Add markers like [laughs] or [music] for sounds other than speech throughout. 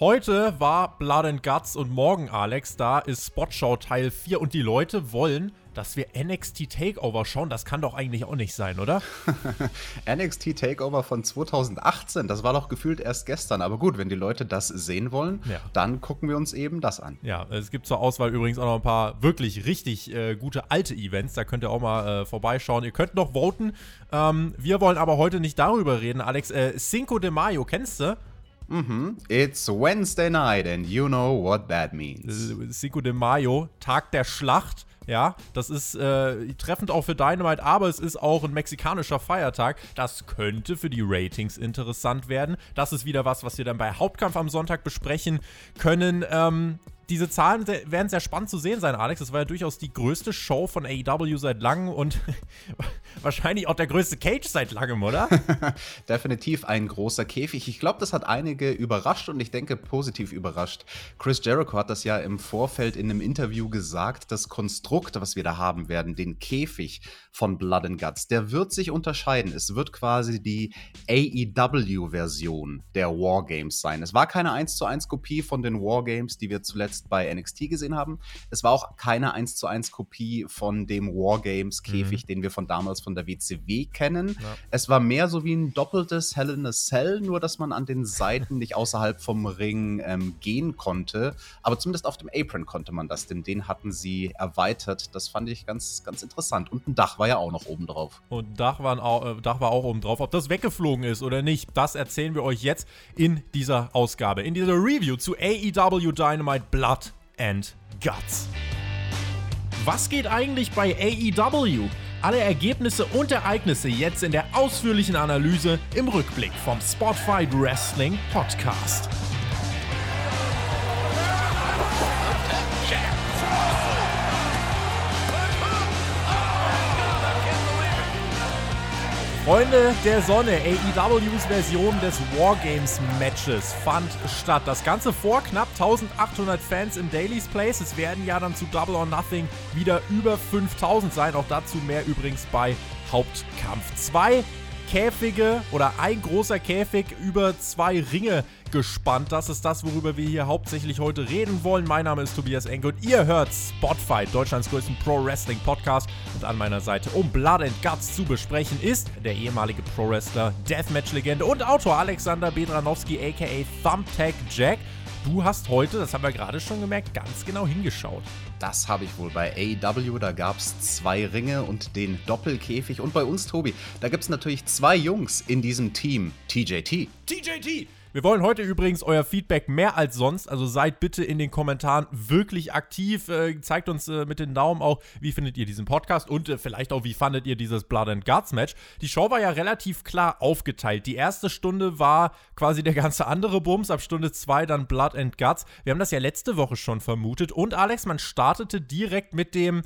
Heute war Blood and Guts und morgen, Alex, da ist Spotshow Teil 4 und die Leute wollen, dass wir NXT Takeover schauen. Das kann doch eigentlich auch nicht sein, oder? [laughs] NXT Takeover von 2018, das war doch gefühlt erst gestern. Aber gut, wenn die Leute das sehen wollen, ja. dann gucken wir uns eben das an. Ja, es gibt zur Auswahl übrigens auch noch ein paar wirklich richtig äh, gute alte Events. Da könnt ihr auch mal äh, vorbeischauen. Ihr könnt noch voten. Ähm, wir wollen aber heute nicht darüber reden, Alex. Äh, Cinco de Mayo, kennst du? Mhm. It's Wednesday night and you know what that means. Cinco de Mayo, Tag der Schlacht. Ja, das ist äh, treffend auch für Dynamite, aber es ist auch ein mexikanischer Feiertag. Das könnte für die Ratings interessant werden. Das ist wieder was, was wir dann bei Hauptkampf am Sonntag besprechen können. Ähm, diese Zahlen werden sehr spannend zu sehen sein, Alex. Das war ja durchaus die größte Show von AEW seit langem und [laughs] wahrscheinlich auch der größte Cage seit langem, oder? [laughs] Definitiv ein großer Käfig. Ich glaube, das hat einige überrascht und ich denke positiv überrascht. Chris Jericho hat das ja im Vorfeld in einem Interview gesagt. Das Konstrukt, was wir da haben werden, den Käfig von Blood and Guts, der wird sich unterscheiden. Es wird quasi die AEW-Version der Wargames sein. Es war keine 1 zu 1 Kopie von den Wargames, die wir zuletzt zuletzt bei NXT gesehen haben. Es war auch keine 1 zu 1 Kopie von dem Wargames-Käfig, mhm. den wir von damals von der WCW kennen. Ja. Es war mehr so wie ein doppeltes Hell in a Cell, nur dass man an den Seiten nicht außerhalb vom Ring ähm, gehen konnte. Aber zumindest auf dem Apron konnte man das, denn den hatten sie erweitert. Das fand ich ganz, ganz interessant. Und ein Dach war ja auch noch oben drauf. Und Dach, waren auch, äh, Dach war auch oben drauf. Ob das weggeflogen ist oder nicht, das erzählen wir euch jetzt in dieser Ausgabe, in dieser Review zu AEW Dynamite Blood Blood and Guts. Was geht eigentlich bei AEW? Alle Ergebnisse und Ereignisse jetzt in der ausführlichen Analyse im Rückblick vom Spotify Wrestling Podcast. Freunde der Sonne, AEWs Version des Wargames Matches fand statt. Das Ganze vor knapp 1800 Fans im Daily's Place. Es werden ja dann zu Double or Nothing wieder über 5000 sein. Auch dazu mehr übrigens bei Hauptkampf 2. Käfige oder ein großer Käfig über zwei Ringe gespannt. Das ist das, worüber wir hier hauptsächlich heute reden wollen. Mein Name ist Tobias Enke und ihr hört Spotfight, Deutschlands größten Pro-Wrestling Podcast. Und an meiner Seite, um Blood and Guts zu besprechen, ist der ehemalige Pro-Wrestler, Deathmatch-Legende und Autor Alexander Bedranowski, aka Thumbtack Jack. Du hast heute, das haben wir gerade schon gemerkt, ganz genau hingeschaut. Das habe ich wohl bei AEW. Da gab es zwei Ringe und den Doppelkäfig. Und bei uns, Tobi, da gibt es natürlich zwei Jungs in diesem Team. TJT. TJT! Wir wollen heute übrigens euer Feedback mehr als sonst. Also seid bitte in den Kommentaren wirklich aktiv. Äh, zeigt uns äh, mit den Daumen auch, wie findet ihr diesen Podcast und äh, vielleicht auch, wie fandet ihr dieses Blood and Guts Match. Die Show war ja relativ klar aufgeteilt. Die erste Stunde war quasi der ganze andere Bums. Ab Stunde 2 dann Blood and Guts. Wir haben das ja letzte Woche schon vermutet. Und Alex, man startete direkt mit dem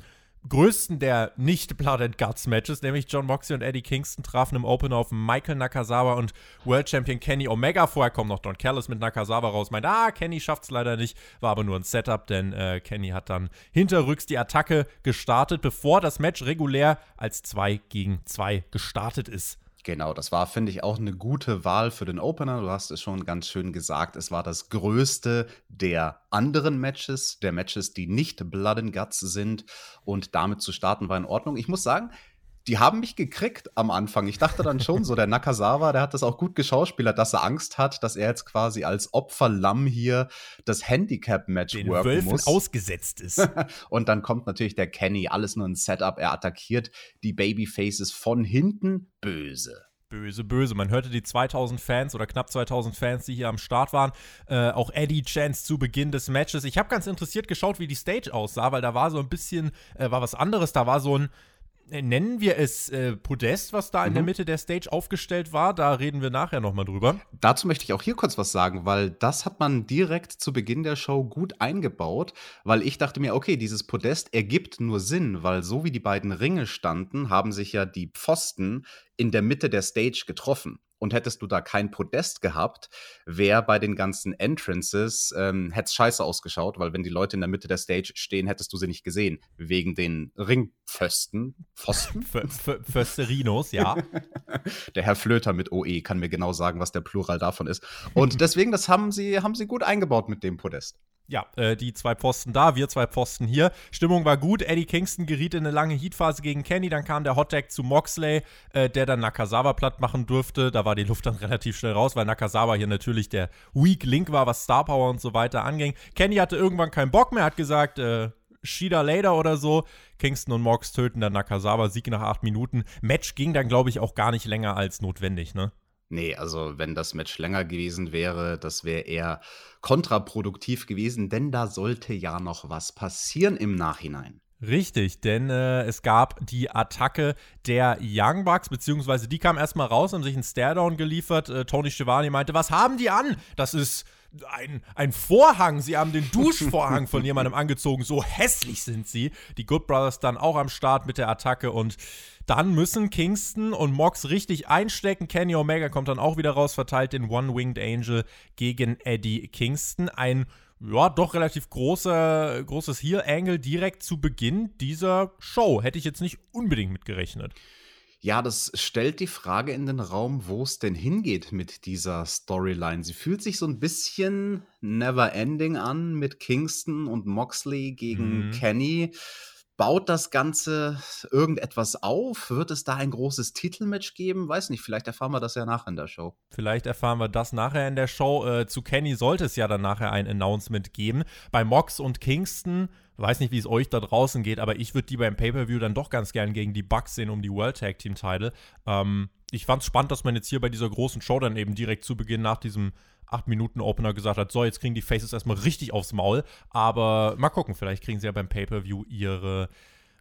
größten der nicht Blood and Guts Matches, nämlich John Moxley und Eddie Kingston trafen im Opener auf Michael Nakazawa und World Champion Kenny Omega. Vorher kommt noch Don Callis mit Nakazawa raus, meint, ah, Kenny schafft es leider nicht, war aber nur ein Setup, denn äh, Kenny hat dann hinterrücks die Attacke gestartet, bevor das Match regulär als 2 gegen 2 gestartet ist. Genau, das war, finde ich, auch eine gute Wahl für den Opener. Du hast es schon ganz schön gesagt. Es war das größte der anderen Matches, der Matches, die nicht Blood and Guts sind. Und damit zu starten war in Ordnung. Ich muss sagen, die haben mich gekriegt am Anfang. Ich dachte dann schon so, der Nakazawa, der hat das auch gut geschauspielert, dass er Angst hat, dass er jetzt quasi als Opferlamm hier das Handicap-Match worken Wölfen muss. ausgesetzt ist. [laughs] und dann kommt natürlich der Kenny, alles nur ein Setup. Er attackiert die Babyfaces von hinten böse böse, böse. Man hörte die 2000 Fans oder knapp 2000 Fans, die hier am Start waren, äh, auch Eddie Chance zu Beginn des Matches. Ich habe ganz interessiert geschaut, wie die Stage aussah, weil da war so ein bisschen, äh, war was anderes. Da war so ein, nennen wir es äh, Podest, was da in der mhm. Mitte der Stage aufgestellt war. Da reden wir nachher nochmal drüber. Dazu möchte ich auch hier kurz was sagen, weil das hat man direkt zu Beginn der Show gut eingebaut, weil ich dachte mir, okay, dieses Podest ergibt nur Sinn, weil so wie die beiden Ringe standen, haben sich ja die Pfosten in der Mitte der Stage getroffen. Und hättest du da kein Podest gehabt, wäre bei den ganzen Entrances, ähm, hätte es scheiße ausgeschaut, weil wenn die Leute in der Mitte der Stage stehen, hättest du sie nicht gesehen. Wegen den Ringpfosten. Pfosten? [laughs] Pfösterinos, ja. [laughs] der Herr Flöter mit OE kann mir genau sagen, was der Plural davon ist. Und deswegen, das haben sie, haben sie gut eingebaut mit dem Podest. Ja, äh, die zwei Pfosten da, wir zwei Pfosten hier. Stimmung war gut. Eddie Kingston geriet in eine lange Heatphase gegen Kenny. Dann kam der Hottag zu Moxley, äh, der dann Nakazawa platt machen durfte. Da war die Luft dann [laughs] relativ schnell raus, weil Nakazawa hier natürlich der Weak Link war, was Star Power und so weiter anging. Kenny hatte irgendwann keinen Bock mehr, hat gesagt, äh, Shida later oder so. Kingston und Mox töten dann Nakazawa, Sieg nach acht Minuten. Match ging dann, glaube ich, auch gar nicht länger als notwendig, ne? Nee, also wenn das Match länger gewesen wäre, das wäre eher kontraproduktiv gewesen, denn da sollte ja noch was passieren im Nachhinein. Richtig, denn äh, es gab die Attacke der Young Bucks, beziehungsweise die kam erstmal raus, haben sich einen Staredown geliefert. Äh, Tony Schiavone meinte, was haben die an? Das ist ein, ein Vorhang. Sie haben den Duschvorhang von [laughs] jemandem angezogen. So hässlich sind sie. Die Good Brothers dann auch am Start mit der Attacke und dann müssen Kingston und Mox richtig einstecken. Kenny Omega kommt dann auch wieder raus, verteilt den One-Winged Angel gegen Eddie Kingston. Ein ja, doch relativ großer, großes Heel-Angle direkt zu Beginn dieser Show. Hätte ich jetzt nicht unbedingt mitgerechnet. Ja, das stellt die Frage in den Raum, wo es denn hingeht mit dieser Storyline. Sie fühlt sich so ein bisschen never ending an mit Kingston und Moxley gegen mhm. Kenny. Baut das Ganze irgendetwas auf? Wird es da ein großes Titelmatch geben? Weiß nicht, vielleicht erfahren wir das ja nachher in der Show. Vielleicht erfahren wir das nachher in der Show. Äh, zu Kenny sollte es ja dann nachher ein Announcement geben. Bei Mox und Kingston, weiß nicht, wie es euch da draußen geht, aber ich würde die beim Pay-Per-View dann doch ganz gern gegen die Bucks sehen um die World Tag Team Title. Ähm, ich fand es spannend, dass man jetzt hier bei dieser großen Show dann eben direkt zu Beginn nach diesem 8-Minuten-Opener gesagt hat, so, jetzt kriegen die Faces erstmal richtig aufs Maul. Aber mal gucken, vielleicht kriegen sie ja beim Pay-Per-View ihre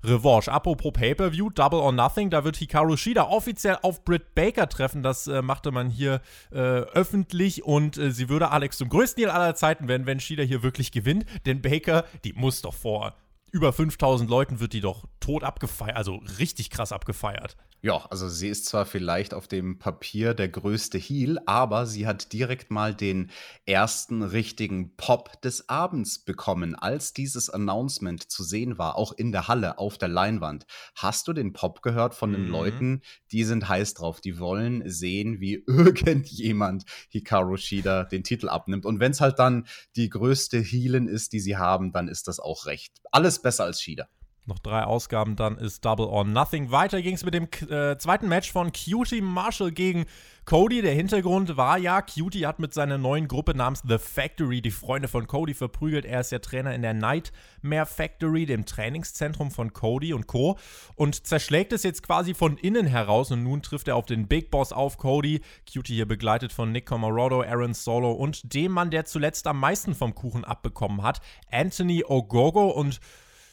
Revanche. Apropos Pay-Per-View, Double or Nothing, da wird Hikaru Shida offiziell auf Britt Baker treffen. Das äh, machte man hier äh, öffentlich und äh, sie würde Alex zum größten Deal aller Zeiten werden, wenn Shida hier wirklich gewinnt. Denn Baker, die muss doch vor über 5000 Leuten wird die doch tot abgefeiert, also richtig krass abgefeiert. Ja, also sie ist zwar vielleicht auf dem Papier der größte Heel, aber sie hat direkt mal den ersten richtigen Pop des Abends bekommen, als dieses Announcement zu sehen war, auch in der Halle auf der Leinwand. Hast du den Pop gehört von den mhm. Leuten? Die sind heiß drauf, die wollen sehen, wie [laughs] irgendjemand Hikaru Shida den Titel abnimmt. Und wenn es halt dann die größte Heelin ist, die sie haben, dann ist das auch recht. Alles besser als Shida. Noch drei Ausgaben, dann ist Double or Nothing. Weiter ging es mit dem äh, zweiten Match von Cutie Marshall gegen Cody. Der Hintergrund war ja, Cutie hat mit seiner neuen Gruppe namens The Factory die Freunde von Cody verprügelt. Er ist ja Trainer in der Nightmare Factory, dem Trainingszentrum von Cody und Co. Und zerschlägt es jetzt quasi von innen heraus und nun trifft er auf den Big Boss auf Cody. Cutie hier begleitet von Nick Comorodo, Aaron Solo und dem Mann, der zuletzt am meisten vom Kuchen abbekommen hat, Anthony Ogogo und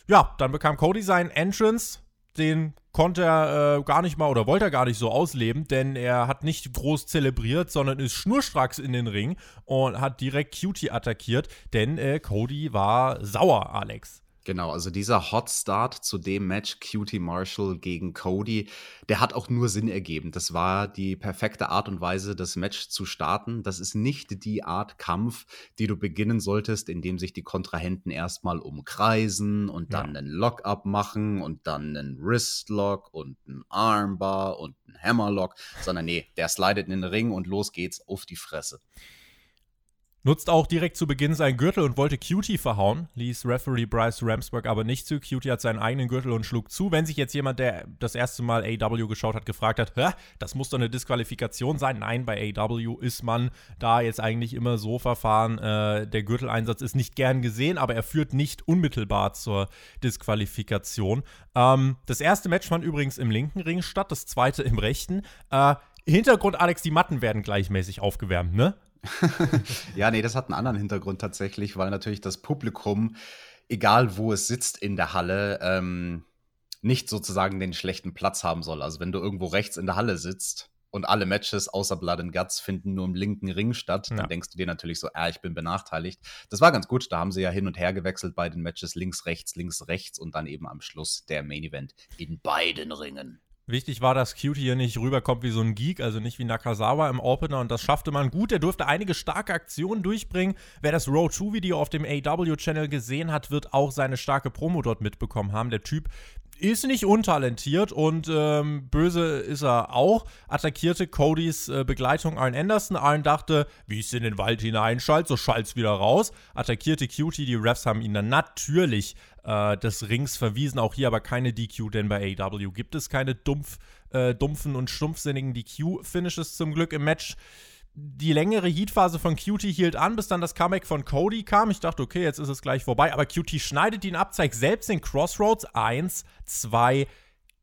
ja, dann bekam Cody seinen Entrance. Den konnte er äh, gar nicht mal oder wollte er gar nicht so ausleben, denn er hat nicht groß zelebriert, sondern ist schnurstracks in den Ring und hat direkt Cutie attackiert, denn äh, Cody war sauer, Alex. Genau, also dieser Hot Start zu dem Match Cutie Marshall gegen Cody, der hat auch nur Sinn ergeben. Das war die perfekte Art und Weise, das Match zu starten. Das ist nicht die Art Kampf, die du beginnen solltest, indem sich die Kontrahenten erstmal umkreisen und dann ja. einen Lock-up machen und dann einen Wristlock und einen Armbar und einen Hammerlock, sondern nee, der slidet in den Ring und los geht's auf die Fresse. Nutzt auch direkt zu Beginn seinen Gürtel und wollte Cutie verhauen, ließ Referee Bryce Ramsburg aber nicht zu. Cutie hat seinen eigenen Gürtel und schlug zu. Wenn sich jetzt jemand, der das erste Mal AW geschaut hat, gefragt hat, Hä, das muss doch eine Disqualifikation sein. Nein, bei AW ist man da jetzt eigentlich immer so verfahren, äh, der Gürteleinsatz ist nicht gern gesehen, aber er führt nicht unmittelbar zur Disqualifikation. Ähm, das erste Match fand übrigens im linken Ring statt, das zweite im rechten. Äh, Hintergrund, Alex, die Matten werden gleichmäßig aufgewärmt, ne? Ja, nee, das hat einen anderen Hintergrund tatsächlich, weil natürlich das Publikum, egal wo es sitzt in der Halle, ähm, nicht sozusagen den schlechten Platz haben soll. Also wenn du irgendwo rechts in der Halle sitzt und alle Matches außer Blood and Guts finden nur im linken Ring statt, ja. dann denkst du dir natürlich so, ah, ich bin benachteiligt. Das war ganz gut, da haben sie ja hin und her gewechselt bei den Matches links, rechts, links, rechts und dann eben am Schluss der Main Event in beiden Ringen. Wichtig war, dass Cutie hier nicht rüberkommt wie so ein Geek, also nicht wie Nakazawa im Opener und das schaffte man gut. Er durfte einige starke Aktionen durchbringen. Wer das Road 2 Video auf dem AW-Channel gesehen hat, wird auch seine starke Promo dort mitbekommen haben. Der Typ ist nicht untalentiert und ähm, böse ist er auch. Attackierte Codys äh, Begleitung Arn Anderson. Arn dachte, wie es in den Wald hineinschallt, so schallt's wieder raus. Attackierte Cutie. Die Refs haben ihn dann natürlich äh, des Rings verwiesen. Auch hier aber keine DQ, denn bei AW gibt es keine dumpf, äh, dumpfen und stumpfsinnigen DQ-Finishes zum Glück im Match. Die längere Heatphase von Cutie hielt an, bis dann das Comeback von Cody kam. Ich dachte, okay, jetzt ist es gleich vorbei. Aber Cutie schneidet ihn ab, zeigt selbst den Crossroads. Eins, zwei,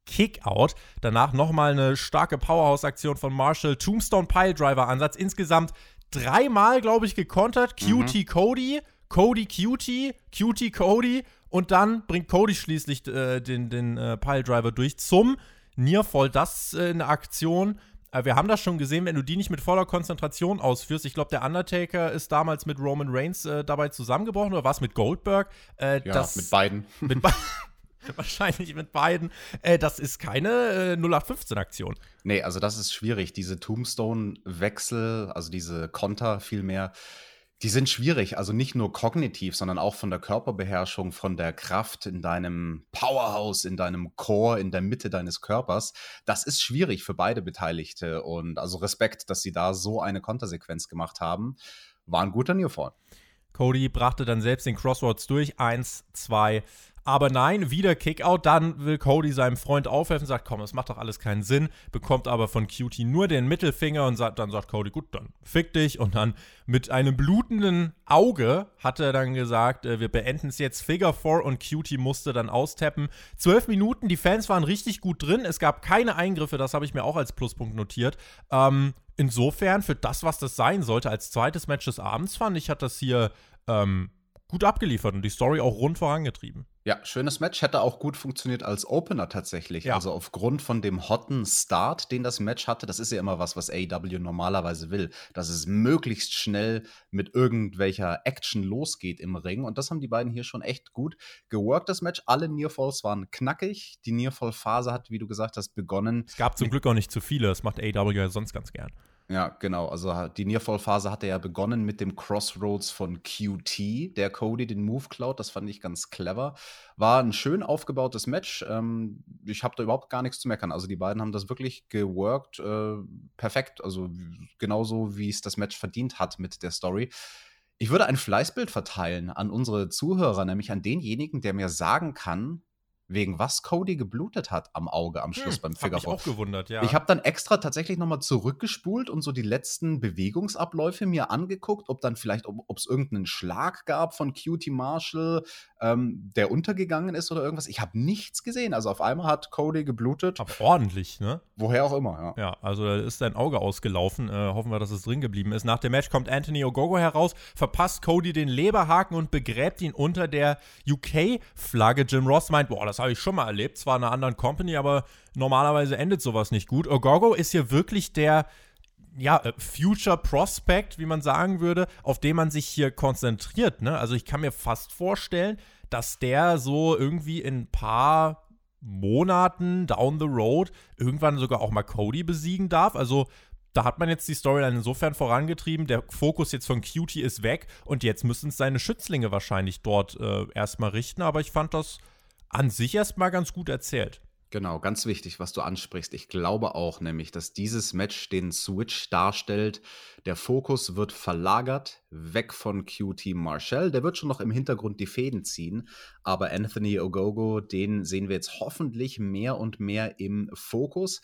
Kickout. Danach nochmal eine starke Powerhouse-Aktion von Marshall. Tombstone Piledriver-Ansatz. Insgesamt dreimal, glaube ich, gekontert. Cutie mhm. Cody, Cody Cutie, Cutie Cody und dann bringt Cody schließlich äh, den, den äh, Piledriver durch zum Nearfall. Das äh, eine Aktion. Äh, wir haben das schon gesehen, wenn du die nicht mit voller Konzentration ausführst. Ich glaube, der Undertaker ist damals mit Roman Reigns äh, dabei zusammengebrochen oder was mit Goldberg? Äh, ja, das, mit beiden. [laughs] Mit be [laughs] Wahrscheinlich mit beiden. Äh, das ist keine äh, 0815-Aktion. Nee, also das ist schwierig. Diese Tombstone-Wechsel, also diese Konter vielmehr, die sind schwierig, also nicht nur kognitiv, sondern auch von der Körperbeherrschung, von der Kraft in deinem Powerhouse, in deinem Core, in der Mitte deines Körpers. Das ist schwierig für beide Beteiligte und also Respekt, dass sie da so eine Kontersequenz gemacht haben. War ein guter Nearfall. Cody brachte dann selbst den Crossroads durch. Eins, zwei, aber nein, wieder Kickout. Dann will Cody seinem Freund aufhelfen, sagt, komm, das macht doch alles keinen Sinn. Bekommt aber von Cutie nur den Mittelfinger und sagt, dann sagt Cody, gut, dann fick dich. Und dann mit einem blutenden Auge hat er dann gesagt, äh, wir beenden es jetzt Figure 4 und Cutie musste dann austappen. Zwölf Minuten, die Fans waren richtig gut drin. Es gab keine Eingriffe, das habe ich mir auch als Pluspunkt notiert. Ähm, insofern, für das, was das sein sollte, als zweites Match des Abends fand ich, hat das hier ähm, gut abgeliefert und die Story auch rund vorangetrieben. Ja, schönes Match. Hätte auch gut funktioniert als Opener tatsächlich. Ja. Also aufgrund von dem hotten Start, den das Match hatte, das ist ja immer was, was AEW normalerweise will, dass es möglichst schnell mit irgendwelcher Action losgeht im Ring. Und das haben die beiden hier schon echt gut geworkt, das Match. Alle Nearfalls waren knackig. Die Nearfall-Phase hat, wie du gesagt hast, begonnen. Es gab zum Glück auch nicht zu viele. Das macht AEW ja sonst ganz gern. Ja, genau. Also die Nearfall-Phase hatte ja begonnen mit dem Crossroads von QT, der Cody den Move klaut. Das fand ich ganz clever. War ein schön aufgebautes Match. Ähm, ich habe da überhaupt gar nichts zu meckern. Also die beiden haben das wirklich geworkt. Äh, perfekt. Also genauso, wie es das Match verdient hat mit der Story. Ich würde ein Fleißbild verteilen an unsere Zuhörer, nämlich an denjenigen, der mir sagen kann, wegen was Cody geblutet hat am Auge am Schluss hm, beim Figure Four. Ich auch gewundert, ja. Ich habe dann extra tatsächlich nochmal zurückgespult und so die letzten Bewegungsabläufe mir angeguckt, ob dann vielleicht, ob es irgendeinen Schlag gab von Cutie Marshall, ähm, der untergegangen ist oder irgendwas. Ich habe nichts gesehen. Also auf einmal hat Cody geblutet. Aber ordentlich, ne? Woher auch immer, ja. Ja, also da ist sein Auge ausgelaufen. Äh, hoffen wir, dass es drin geblieben ist. Nach dem Match kommt Anthony Ogogo heraus, verpasst Cody den Leberhaken und begräbt ihn unter der UK-Flagge. Jim Ross meint, boah, das das habe ich schon mal erlebt, zwar in einer anderen Company, aber normalerweise endet sowas nicht gut. Ogogo ist hier wirklich der ja, äh, Future Prospect, wie man sagen würde, auf den man sich hier konzentriert. Ne? Also ich kann mir fast vorstellen, dass der so irgendwie in ein paar Monaten down the road irgendwann sogar auch mal Cody besiegen darf. Also da hat man jetzt die Storyline insofern vorangetrieben. Der Fokus jetzt von Cutie ist weg und jetzt müssen es seine Schützlinge wahrscheinlich dort äh, erstmal richten. Aber ich fand das an sich erstmal ganz gut erzählt. Genau, ganz wichtig, was du ansprichst. Ich glaube auch nämlich, dass dieses Match den Switch darstellt. Der Fokus wird verlagert, weg von QT Marshall. Der wird schon noch im Hintergrund die Fäden ziehen, aber Anthony Ogogo, den sehen wir jetzt hoffentlich mehr und mehr im Fokus.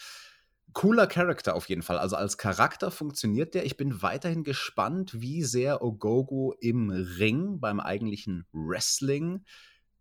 Cooler Charakter auf jeden Fall. Also als Charakter funktioniert der. Ich bin weiterhin gespannt, wie sehr Ogogo im Ring beim eigentlichen Wrestling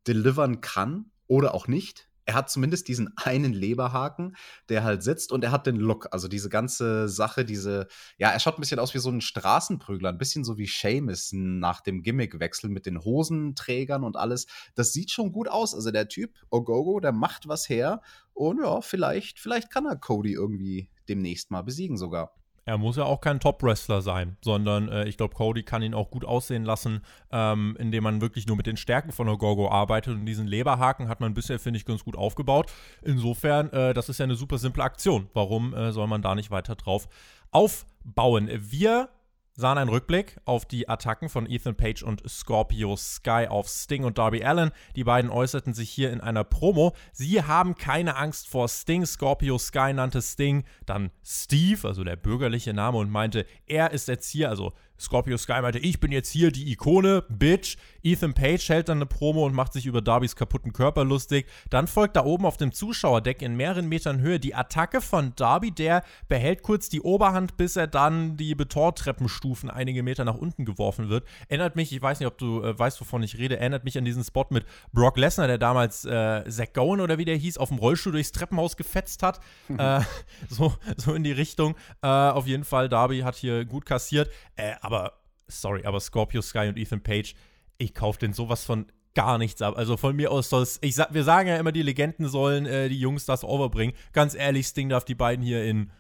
delivern kann oder auch nicht. Er hat zumindest diesen einen Leberhaken, der halt sitzt und er hat den Look. Also diese ganze Sache, diese, ja, er schaut ein bisschen aus wie so ein Straßenprügler, ein bisschen so wie Seamus nach dem Gimmickwechsel mit den Hosenträgern und alles. Das sieht schon gut aus. Also der Typ, Ogogo, der macht was her und ja, vielleicht, vielleicht kann er Cody irgendwie demnächst mal besiegen sogar. Er muss ja auch kein Top-Wrestler sein, sondern äh, ich glaube, Cody kann ihn auch gut aussehen lassen, ähm, indem man wirklich nur mit den Stärken von Ogogo arbeitet. Und diesen Leberhaken hat man bisher, finde ich, ganz gut aufgebaut. Insofern, äh, das ist ja eine super simple Aktion. Warum äh, soll man da nicht weiter drauf aufbauen? Wir sahen einen Rückblick auf die Attacken von Ethan Page und Scorpio Sky auf Sting und Darby Allen. Die beiden äußerten sich hier in einer Promo. Sie haben keine Angst vor Sting. Scorpio Sky nannte Sting dann Steve, also der bürgerliche Name, und meinte, er ist hier, also Scorpio Sky meinte, ich bin jetzt hier die Ikone, Bitch. Ethan Page hält dann eine Promo und macht sich über Darbys kaputten Körper lustig. Dann folgt da oben auf dem Zuschauerdeck in mehreren Metern Höhe die Attacke von Darby. Der behält kurz die Oberhand, bis er dann die Betontreppenstufen einige Meter nach unten geworfen wird. Erinnert mich, ich weiß nicht, ob du äh, weißt, wovon ich rede, erinnert mich an diesen Spot mit Brock Lesnar, der damals äh, Zach Gowen oder wie der hieß, auf dem Rollstuhl durchs Treppenhaus gefetzt hat. [laughs] äh, so, so in die Richtung. Äh, auf jeden Fall, Darby hat hier gut kassiert. Äh, aber aber, sorry, aber Scorpio Sky und Ethan Page, ich kaufe den sowas von gar nichts ab. Also von mir aus soll es, ich sag, wir sagen ja immer, die Legenden sollen äh, die Jungs das overbringen. Ganz ehrlich, Sting darf die beiden hier in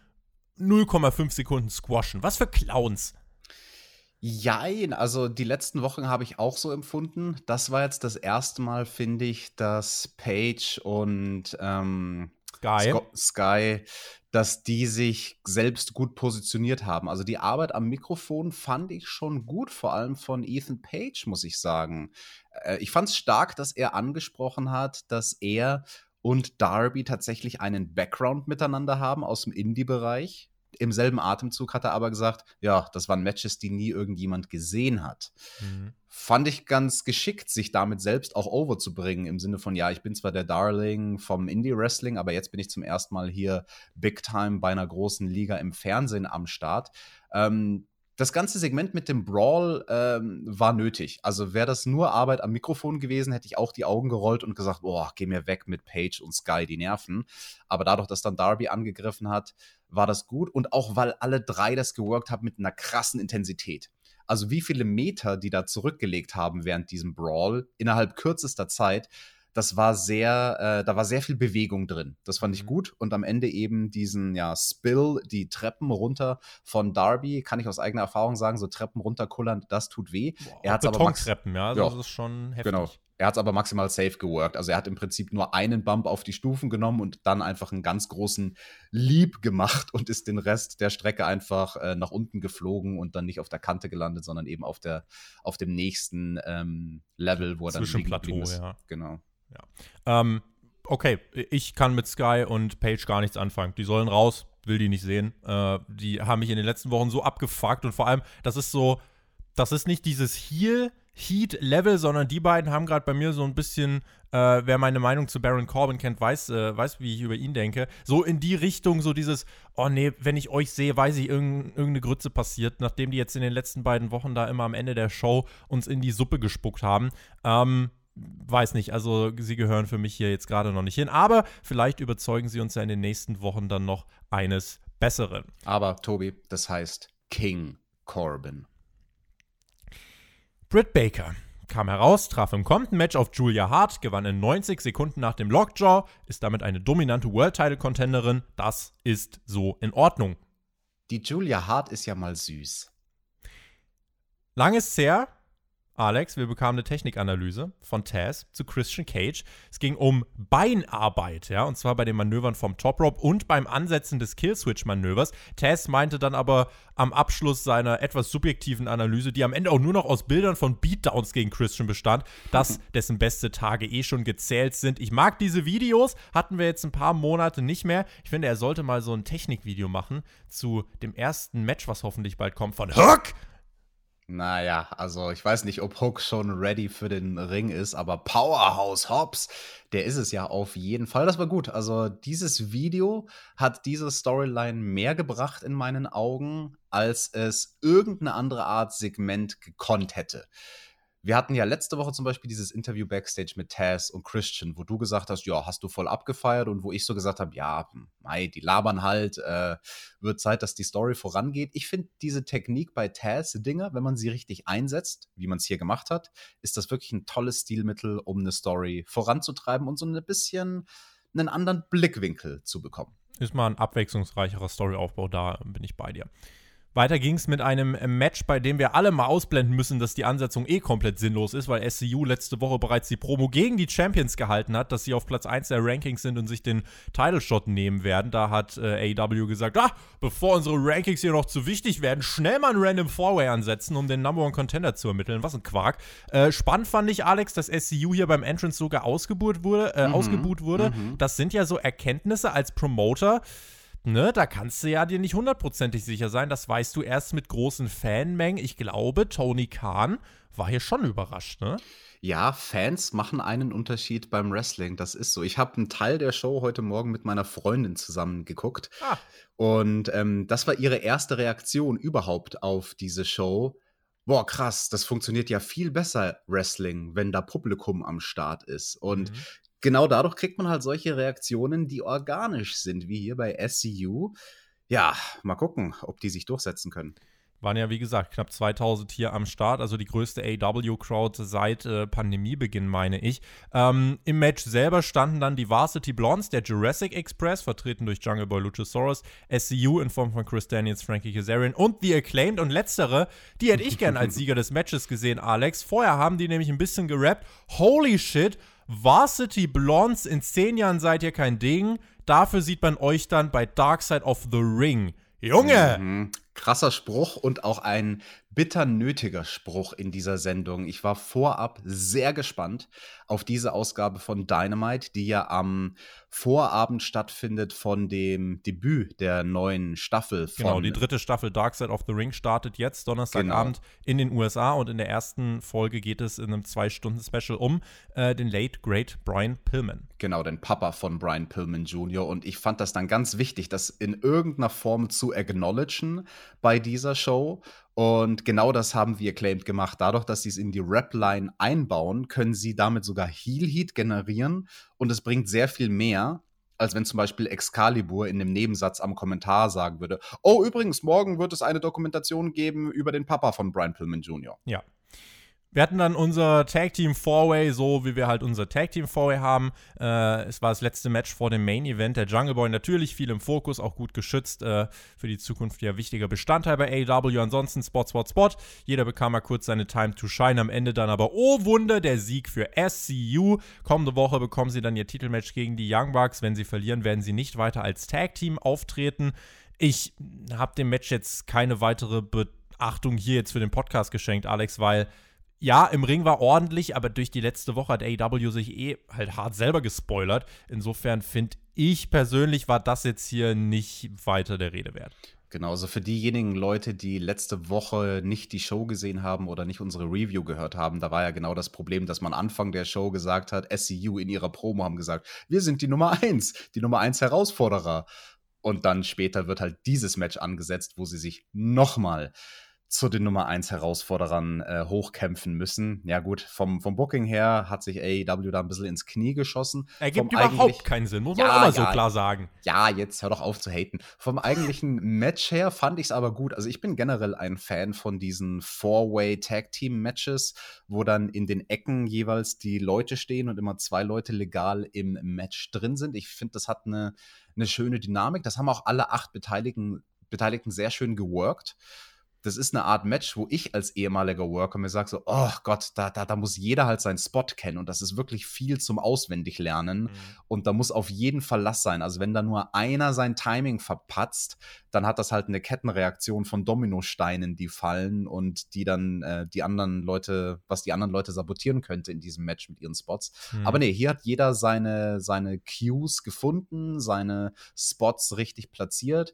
0,5 Sekunden squashen. Was für Clowns. Jein, also die letzten Wochen habe ich auch so empfunden. Das war jetzt das erste Mal, finde ich, dass Page und ähm, Sky. Sky dass die sich selbst gut positioniert haben. Also die Arbeit am Mikrofon fand ich schon gut, vor allem von Ethan Page, muss ich sagen. Äh, ich fand es stark, dass er angesprochen hat, dass er und Darby tatsächlich einen Background miteinander haben aus dem Indie-Bereich. Im selben Atemzug hat er aber gesagt, ja, das waren Matches, die nie irgendjemand gesehen hat. Mhm. Fand ich ganz geschickt, sich damit selbst auch overzubringen, im Sinne von, ja, ich bin zwar der Darling vom Indie-Wrestling, aber jetzt bin ich zum ersten Mal hier Big Time bei einer großen Liga im Fernsehen am Start. Ähm, das ganze Segment mit dem Brawl ähm, war nötig. Also wäre das nur Arbeit am Mikrofon gewesen, hätte ich auch die Augen gerollt und gesagt, boah, geh mir weg mit Page und Sky, die nerven. Aber dadurch, dass dann Darby angegriffen hat, war das gut. Und auch, weil alle drei das geworkt haben mit einer krassen Intensität. Also wie viele Meter die da zurückgelegt haben während diesem Brawl innerhalb kürzester Zeit, das war sehr, äh, da war sehr viel Bewegung drin. Das fand ich mhm. gut. Und am Ende eben diesen, ja, Spill, die Treppen runter von Darby, kann ich aus eigener Erfahrung sagen, so Treppen runterkullern, das tut weh. Boah, er hat aber Treppen, ja, also ja, das ist schon heftig. Genau. Er hat es aber maximal safe geworkt. Also er hat im Prinzip nur einen Bump auf die Stufen genommen und dann einfach einen ganz großen Leap gemacht und ist den Rest der Strecke einfach äh, nach unten geflogen und dann nicht auf der Kante gelandet, sondern eben auf, der, auf dem nächsten ähm, Level, wo er dann Zwischen Plateau, ist. ja. Genau. Ja. Ähm, okay, ich kann mit Sky und Page gar nichts anfangen. Die sollen raus, will die nicht sehen. Äh, die haben mich in den letzten Wochen so abgefuckt und vor allem, das ist so, das ist nicht dieses Heal Heat-Level, sondern die beiden haben gerade bei mir so ein bisschen, äh, wer meine Meinung zu Baron Corbin kennt, weiß, äh, weiß, wie ich über ihn denke, so in die Richtung, so dieses, oh nee, wenn ich euch sehe, weiß ich, irgend, irgendeine Grütze passiert, nachdem die jetzt in den letzten beiden Wochen da immer am Ende der Show uns in die Suppe gespuckt haben. Ähm, weiß nicht, also sie gehören für mich hier jetzt gerade noch nicht hin, aber vielleicht überzeugen sie uns ja in den nächsten Wochen dann noch eines Besseren. Aber Tobi, das heißt King Corbin. Britt Baker kam heraus, traf im kommenden Match auf Julia Hart, gewann in 90 Sekunden nach dem Lockjaw, ist damit eine dominante World Title Contenderin. Das ist so in Ordnung. Die Julia Hart ist ja mal süß. Lang ist her, Alex, wir bekamen eine Technikanalyse von Taz zu Christian Cage. Es ging um Beinarbeit, ja, und zwar bei den Manövern vom Top Rope und beim Ansetzen des Killswitch-Manövers. Taz meinte dann aber am Abschluss seiner etwas subjektiven Analyse, die am Ende auch nur noch aus Bildern von Beatdowns gegen Christian bestand, dass [laughs] dessen beste Tage eh schon gezählt sind. Ich mag diese Videos, hatten wir jetzt ein paar Monate nicht mehr. Ich finde, er sollte mal so ein Technikvideo machen zu dem ersten Match, was hoffentlich bald kommt, von Hook naja, also ich weiß nicht, ob Hook schon ready für den Ring ist, aber Powerhouse Hobbs, der ist es ja auf jeden Fall. Das war gut. Also dieses Video hat diese Storyline mehr gebracht in meinen Augen, als es irgendeine andere Art Segment gekonnt hätte. Wir hatten ja letzte Woche zum Beispiel dieses Interview Backstage mit Taz und Christian, wo du gesagt hast, ja, hast du voll abgefeiert und wo ich so gesagt habe, ja, mei, die labern halt, äh, wird Zeit, dass die Story vorangeht. Ich finde diese Technik bei Taz-Dinger, wenn man sie richtig einsetzt, wie man es hier gemacht hat, ist das wirklich ein tolles Stilmittel, um eine Story voranzutreiben und so ein bisschen einen anderen Blickwinkel zu bekommen. Ist mal ein abwechslungsreicherer Storyaufbau, da bin ich bei dir. Weiter ging es mit einem Match, bei dem wir alle mal ausblenden müssen, dass die Ansetzung eh komplett sinnlos ist, weil SCU letzte Woche bereits die Promo gegen die Champions gehalten hat, dass sie auf Platz 1 der Rankings sind und sich den Title Shot nehmen werden. Da hat äh, AEW gesagt, ah, bevor unsere Rankings hier noch zu wichtig werden, schnell mal einen Random Four-Way ansetzen, um den Number One Contender zu ermitteln. Was ein Quark. Äh, spannend fand ich, Alex, dass SCU hier beim Entrance sogar ausgebuht wurde. Äh, mhm. ausgebuht wurde. Mhm. Das sind ja so Erkenntnisse als Promoter ne, da kannst du ja dir nicht hundertprozentig sicher sein. Das weißt du erst mit großen Fanmengen. Ich glaube, Tony Khan war hier schon überrascht, ne? Ja, Fans machen einen Unterschied beim Wrestling. Das ist so. Ich habe einen Teil der Show heute Morgen mit meiner Freundin zusammen geguckt. Ah. Und ähm, das war ihre erste Reaktion überhaupt auf diese Show. Boah, krass, das funktioniert ja viel besser, Wrestling, wenn da Publikum am Start ist. Und mhm genau dadurch kriegt man halt solche Reaktionen, die organisch sind, wie hier bei SCU. Ja, mal gucken, ob die sich durchsetzen können. Waren ja, wie gesagt, knapp 2000 hier am Start, also die größte AW-Crowd seit äh, Pandemiebeginn, meine ich. Ähm, Im Match selber standen dann die Varsity Blondes, der Jurassic Express, vertreten durch Jungle Boy Luchasaurus, SCU in Form von Chris Daniels, Frankie Kazarian und The Acclaimed. Und letztere, die hätte ich gern als [laughs] Sieger des Matches gesehen, Alex. Vorher haben die nämlich ein bisschen gerappt. Holy shit, Varsity Blondes, in zehn Jahren seid ihr kein Ding. Dafür sieht man euch dann bei Dark Side of the Ring. Junge! Mhm. Krasser Spruch und auch ein bitter nötiger Spruch in dieser Sendung. Ich war vorab sehr gespannt auf diese Ausgabe von Dynamite, die ja am Vorabend stattfindet von dem Debüt der neuen Staffel. genau, die dritte Staffel Dark Side of the Ring startet jetzt Donnerstagabend genau. in den USA und in der ersten Folge geht es in einem zwei-Stunden-Special um äh, den Late Great Brian Pillman. Genau, den Papa von Brian Pillman Jr. Und ich fand das dann ganz wichtig, das in irgendeiner Form zu acknowledgen bei dieser Show und genau das haben wir Claimed gemacht. Dadurch, dass sie es in die Rap-Line einbauen, können sie damit sogar Heal-Heat generieren. Und es bringt sehr viel mehr, als wenn zum Beispiel Excalibur in dem Nebensatz am Kommentar sagen würde: Oh, übrigens, morgen wird es eine Dokumentation geben über den Papa von Brian Pillman Jr. Ja, wir hatten dann unser Tag Team Four-Way, so wie wir halt unser Tag Team Four-Way haben. Äh, es war das letzte Match vor dem Main Event. Der Jungle Boy natürlich viel im Fokus, auch gut geschützt. Äh, für die Zukunft ja wichtiger Bestandteil bei AEW. Ansonsten Spot, Spot, Spot. Jeder bekam mal kurz seine Time to Shine. Am Ende dann aber, oh Wunder, der Sieg für SCU. Kommende Woche bekommen sie dann ihr Titelmatch gegen die Young Bucks. Wenn sie verlieren, werden sie nicht weiter als Tag Team auftreten. Ich habe dem Match jetzt keine weitere Beachtung hier jetzt für den Podcast geschenkt, Alex, weil ja, im Ring war ordentlich, aber durch die letzte Woche hat AEW sich eh halt hart selber gespoilert. Insofern finde ich persönlich, war das jetzt hier nicht weiter der Rede wert. Genau, also für diejenigen Leute, die letzte Woche nicht die Show gesehen haben oder nicht unsere Review gehört haben, da war ja genau das Problem, dass man Anfang der Show gesagt hat, SCU in ihrer Promo haben gesagt, wir sind die Nummer 1, die Nummer 1 Herausforderer. Und dann später wird halt dieses Match angesetzt, wo sie sich nochmal zu den Nummer 1 Herausforderern äh, hochkämpfen müssen. Ja gut, vom, vom Booking her hat sich AEW da ein bisschen ins Knie geschossen. Ergibt überhaupt keinen Sinn, muss man ja, immer ja, so klar sagen. Ja, jetzt hör doch auf zu haten. Vom eigentlichen [laughs] Match her fand ich es aber gut. Also ich bin generell ein Fan von diesen Four-Way Tag Team Matches, wo dann in den Ecken jeweils die Leute stehen und immer zwei Leute legal im Match drin sind. Ich finde, das hat eine, eine schöne Dynamik. Das haben auch alle acht Beteiligten, Beteiligten sehr schön geworkt das ist eine Art Match, wo ich als ehemaliger Worker mir sage so, oh Gott, da, da, da muss jeder halt seinen Spot kennen und das ist wirklich viel zum Auswendiglernen mhm. und da muss auf jeden Verlass sein. Also wenn da nur einer sein Timing verpatzt, dann hat das halt eine Kettenreaktion von Dominosteinen, die fallen und die dann äh, die anderen Leute, was die anderen Leute sabotieren könnte in diesem Match mit ihren Spots. Mhm. Aber nee, hier hat jeder seine, seine Cues gefunden, seine Spots richtig platziert.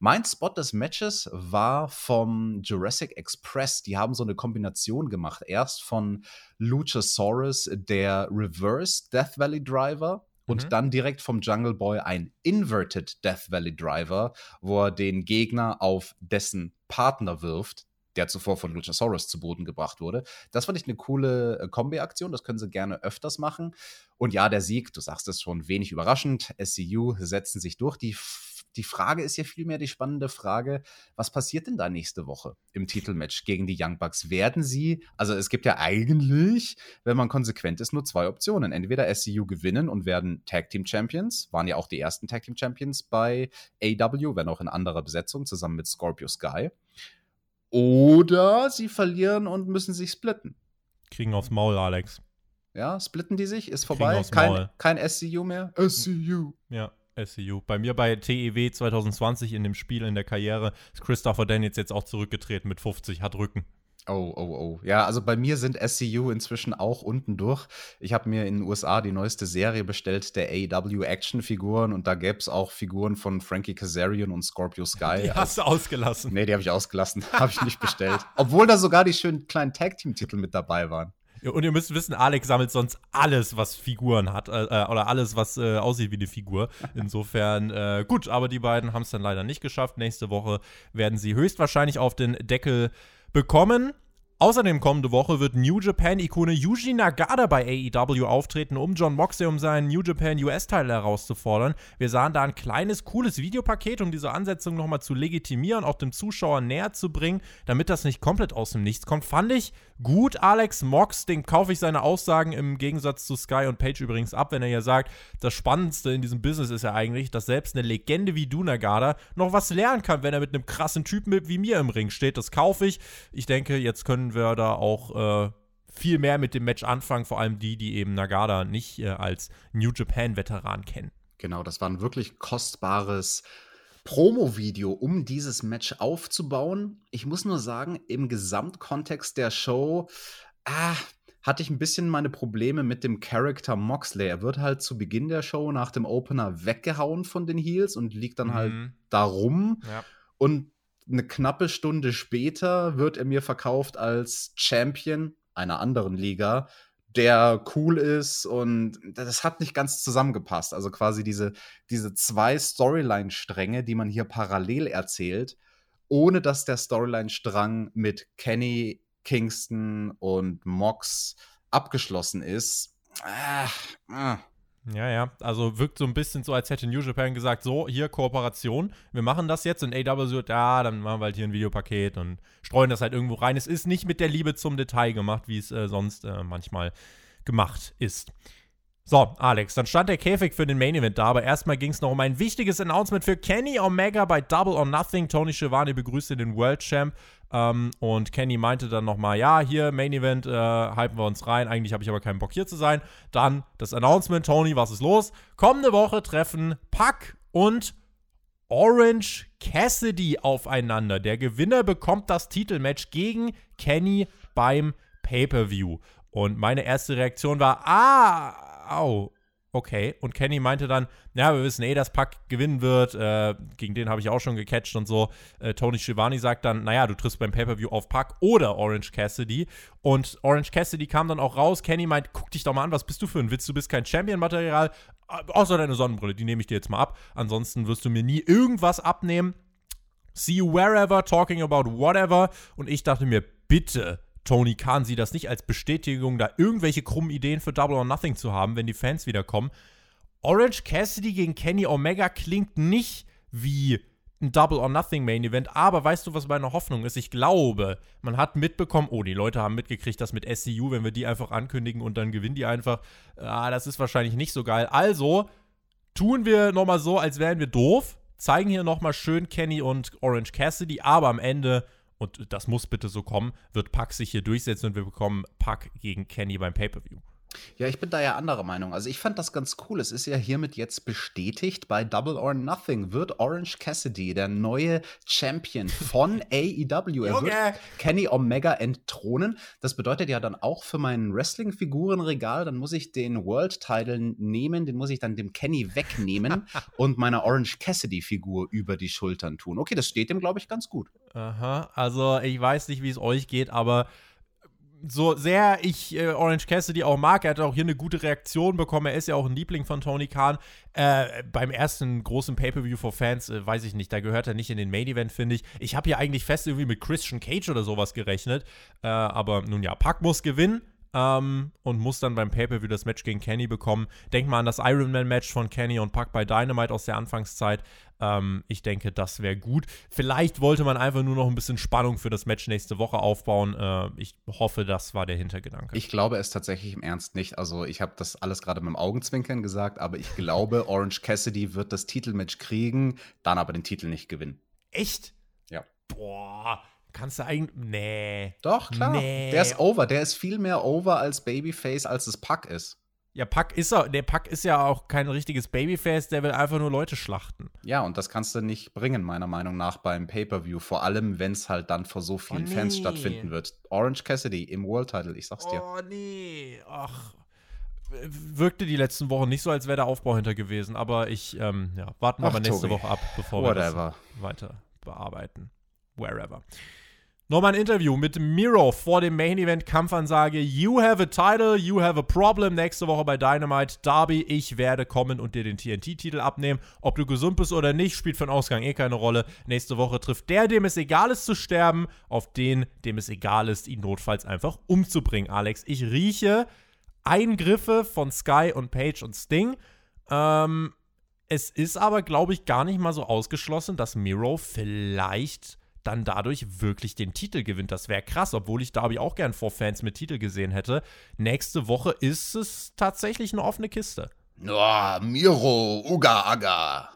Mein Spot des Matches war vom Jurassic Express. Die haben so eine Kombination gemacht. Erst von Luchasaurus, der Reverse Death Valley Driver, und mhm. dann direkt vom Jungle Boy ein Inverted Death Valley Driver, wo er den Gegner auf dessen Partner wirft, der zuvor von Luchasaurus zu Boden gebracht wurde. Das fand ich eine coole äh, Kombi-Aktion, das können sie gerne öfters machen. Und ja, der Sieg, du sagst es schon, wenig überraschend. SCU setzen sich durch. Die Die Frage ist ja vielmehr die spannende Frage, was passiert denn da nächste Woche im Titelmatch gegen die Young Bucks? Werden sie, also es gibt ja eigentlich, wenn man konsequent ist, nur zwei Optionen. Entweder SCU gewinnen und werden Tag Team Champions, waren ja auch die ersten Tag Team Champions bei AW, wenn auch in anderer Besetzung, zusammen mit Scorpio Sky. Oder sie verlieren und müssen sich splitten. Kriegen aufs Maul, Alex. Ja, splitten die sich, ist vorbei. Kein, kein SCU mehr. SCU. Ja, SCU. Bei mir bei TEW 2020 in dem Spiel in der Karriere ist Christopher Daniels jetzt auch zurückgetreten mit 50, hat Rücken. Oh, oh, oh. Ja, also bei mir sind SCU inzwischen auch unten durch. Ich habe mir in den USA die neueste Serie bestellt der AEW Action-Figuren und da gäbe es auch Figuren von Frankie Kazarian und Scorpio [laughs] Sky. Die hast du ausgelassen. Nee, die habe ich ausgelassen. [laughs] habe ich nicht bestellt. Obwohl da sogar die schönen kleinen Tag-Team-Titel mit dabei waren. Und ihr müsst wissen, Alex sammelt sonst alles, was Figuren hat. Äh, äh, oder alles, was äh, aussieht wie eine Figur. Insofern, äh, gut, aber die beiden haben es dann leider nicht geschafft. Nächste Woche werden sie höchstwahrscheinlich auf den Deckel bekommen. Außerdem kommende Woche wird New Japan-Ikone Yuji Nagata bei AEW auftreten, um John Moxley um seinen New Japan US-Teil herauszufordern. Wir sahen da ein kleines, cooles Videopaket, um diese Ansetzung nochmal zu legitimieren, auch dem Zuschauer näher zu bringen, damit das nicht komplett aus dem Nichts kommt. Fand ich gut. Alex Mox, dem kaufe ich seine Aussagen im Gegensatz zu Sky und Page übrigens ab, wenn er ja sagt, das Spannendste in diesem Business ist ja eigentlich, dass selbst eine Legende wie du Nagata noch was lernen kann, wenn er mit einem krassen Typen wie mir im Ring steht. Das kaufe ich. Ich denke, jetzt können können wir da auch äh, viel mehr mit dem Match anfangen, vor allem die, die eben Nagada nicht äh, als New Japan-Veteran kennen. Genau, das war ein wirklich kostbares Promo-Video, um dieses Match aufzubauen. Ich muss nur sagen, im Gesamtkontext der Show ah, hatte ich ein bisschen meine Probleme mit dem Charakter Moxley. Er wird halt zu Beginn der Show nach dem Opener weggehauen von den Heels und liegt dann halt mhm. halt darum. Ja. Und eine knappe Stunde später wird er mir verkauft als Champion einer anderen Liga, der cool ist und das hat nicht ganz zusammengepasst. Also quasi diese, diese zwei Storyline-Stränge, die man hier parallel erzählt, ohne dass der Storyline-Strang mit Kenny, Kingston und Mox abgeschlossen ist. Ah, ah. Ja, ja. Also wirkt so ein bisschen so, als hätte New Japan gesagt: So, hier Kooperation, wir machen das jetzt. Und AW so, ja, dann machen wir halt hier ein Videopaket und streuen das halt irgendwo rein. Es ist nicht mit der Liebe zum Detail gemacht, wie es äh, sonst äh, manchmal gemacht ist. So, Alex, dann stand der Käfig für den Main Event da, aber erstmal ging es noch um ein wichtiges Announcement für Kenny Omega bei Double or Nothing. Tony Schiavone begrüßte den World Champ ähm, und Kenny meinte dann nochmal, ja, hier Main Event, äh, hypen wir uns rein. Eigentlich habe ich aber keinen Bock hier zu sein. Dann das Announcement, Tony, was ist los? Kommende Woche treffen Pack und Orange Cassidy aufeinander. Der Gewinner bekommt das Titelmatch gegen Kenny beim Pay-per-View. Und meine erste Reaktion war, ah, au, okay. Und Kenny meinte dann, ja, wir wissen eh, dass Pack gewinnen wird. Äh, gegen den habe ich auch schon gecatcht und so. Äh, Tony Schiavone sagt dann, naja, du triffst beim Pay-Per-View auf Pack oder Orange Cassidy. Und Orange Cassidy kam dann auch raus. Kenny meint, guck dich doch mal an, was bist du für ein Witz? Du bist kein Champion-Material, außer deine Sonnenbrille, die nehme ich dir jetzt mal ab. Ansonsten wirst du mir nie irgendwas abnehmen. See you wherever, talking about whatever. Und ich dachte mir, bitte, Tony Khan sieht das nicht als Bestätigung, da irgendwelche krummen Ideen für Double or Nothing zu haben, wenn die Fans wiederkommen. Orange Cassidy gegen Kenny Omega klingt nicht wie ein Double or Nothing Main Event, aber weißt du, was meine Hoffnung ist? Ich glaube, man hat mitbekommen, oh, die Leute haben mitgekriegt, dass mit SCU, wenn wir die einfach ankündigen und dann gewinnen die einfach, ah, das ist wahrscheinlich nicht so geil. Also tun wir nochmal so, als wären wir doof, zeigen hier nochmal schön Kenny und Orange Cassidy, aber am Ende und das muss bitte so kommen, wird Pack sich hier durchsetzen und wir bekommen Pack gegen Kenny beim Pay-Per-View. Ja, ich bin da ja anderer Meinung. Also ich fand das ganz cool. Es ist ja hiermit jetzt bestätigt, bei Double or Nothing wird Orange Cassidy der neue Champion von [laughs] AEW. Er wird Kenny Omega entthronen. Das bedeutet ja dann auch für mein Wrestling-Figurenregal, dann muss ich den World-Title nehmen, den muss ich dann dem Kenny wegnehmen [laughs] und meiner Orange Cassidy-Figur über die Schultern tun. Okay, das steht dem, glaube ich, ganz gut. Aha, also ich weiß nicht, wie es euch geht, aber so sehr ich äh, Orange Cassidy auch mag, er hat auch hier eine gute Reaktion bekommen. Er ist ja auch ein Liebling von Tony Khan. Äh, beim ersten großen Pay-Per-View for Fans, äh, weiß ich nicht, da gehört er nicht in den Main Event, finde ich. Ich habe hier eigentlich fest irgendwie mit Christian Cage oder sowas gerechnet. Äh, aber nun ja, Pack muss gewinnen. Ähm, und muss dann beim Pay-Per-View das Match gegen Kenny bekommen. Denk mal an das Ironman-Match von Kenny und Pack bei Dynamite aus der Anfangszeit. Ähm, ich denke, das wäre gut. Vielleicht wollte man einfach nur noch ein bisschen Spannung für das Match nächste Woche aufbauen. Äh, ich hoffe, das war der Hintergedanke. Ich glaube es tatsächlich im Ernst nicht. Also, ich habe das alles gerade mit dem Augenzwinkern gesagt, aber ich glaube, [laughs] Orange Cassidy wird das Titelmatch kriegen, dann aber den Titel nicht gewinnen. Echt? Ja. Boah. Kannst du eigentlich. Nee. Doch, klar. Nee. Der ist over. Der ist viel mehr over als Babyface, als es Pack ist. Ja, Pack ist er. Der Pack ist ja auch kein richtiges Babyface, der will einfach nur Leute schlachten. Ja, und das kannst du nicht bringen, meiner Meinung nach, beim Pay-Per-View. Vor allem, wenn es halt dann vor so vielen Oh, nee. Fans stattfinden wird. Orange Cassidy im World Title, ich sag's dir. Oh, nee. Ach. Wirkte die letzten Wochen nicht so, als wäre der Aufbau hinter gewesen. Aber ich, ähm, ja, warten wir Ach, mal nächste Tobi. Woche ab, bevor Whatever. wir das weiter bearbeiten. Wherever. Nochmal ein Interview mit Miro vor dem Main Event Kampfansage. You have a title, you have a problem. Nächste Woche bei Dynamite. Darby, ich werde kommen und dir den TNT-Titel abnehmen. Ob du gesund bist oder nicht, spielt den Ausgang eh keine Rolle. Nächste Woche trifft der, dem es egal ist zu sterben, auf den, dem es egal ist, ihn notfalls einfach umzubringen. Alex, ich rieche Eingriffe von Sky und Page und Sting. Ähm, es ist aber, glaube ich, gar nicht mal so ausgeschlossen, dass Miro vielleicht dann dadurch wirklich den Titel gewinnt. Das wäre krass, obwohl ich Darby auch gern vor Fans mit Titel gesehen hätte. Nächste Woche ist es tatsächlich eine offene Kiste. Oh, Miro, Uga Aga.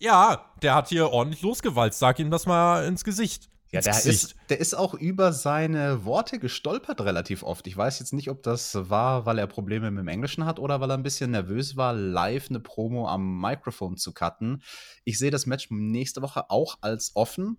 Ja, der hat hier ordentlich losgewalzt. Sag ihm das mal ins Gesicht. Ja, der ist, der ist auch über seine Worte gestolpert relativ oft. Ich weiß jetzt nicht, ob das war, weil er Probleme mit dem Englischen hat oder weil er ein bisschen nervös war, live eine Promo am Mikrofon zu cutten. Ich sehe das Match nächste Woche auch als offen,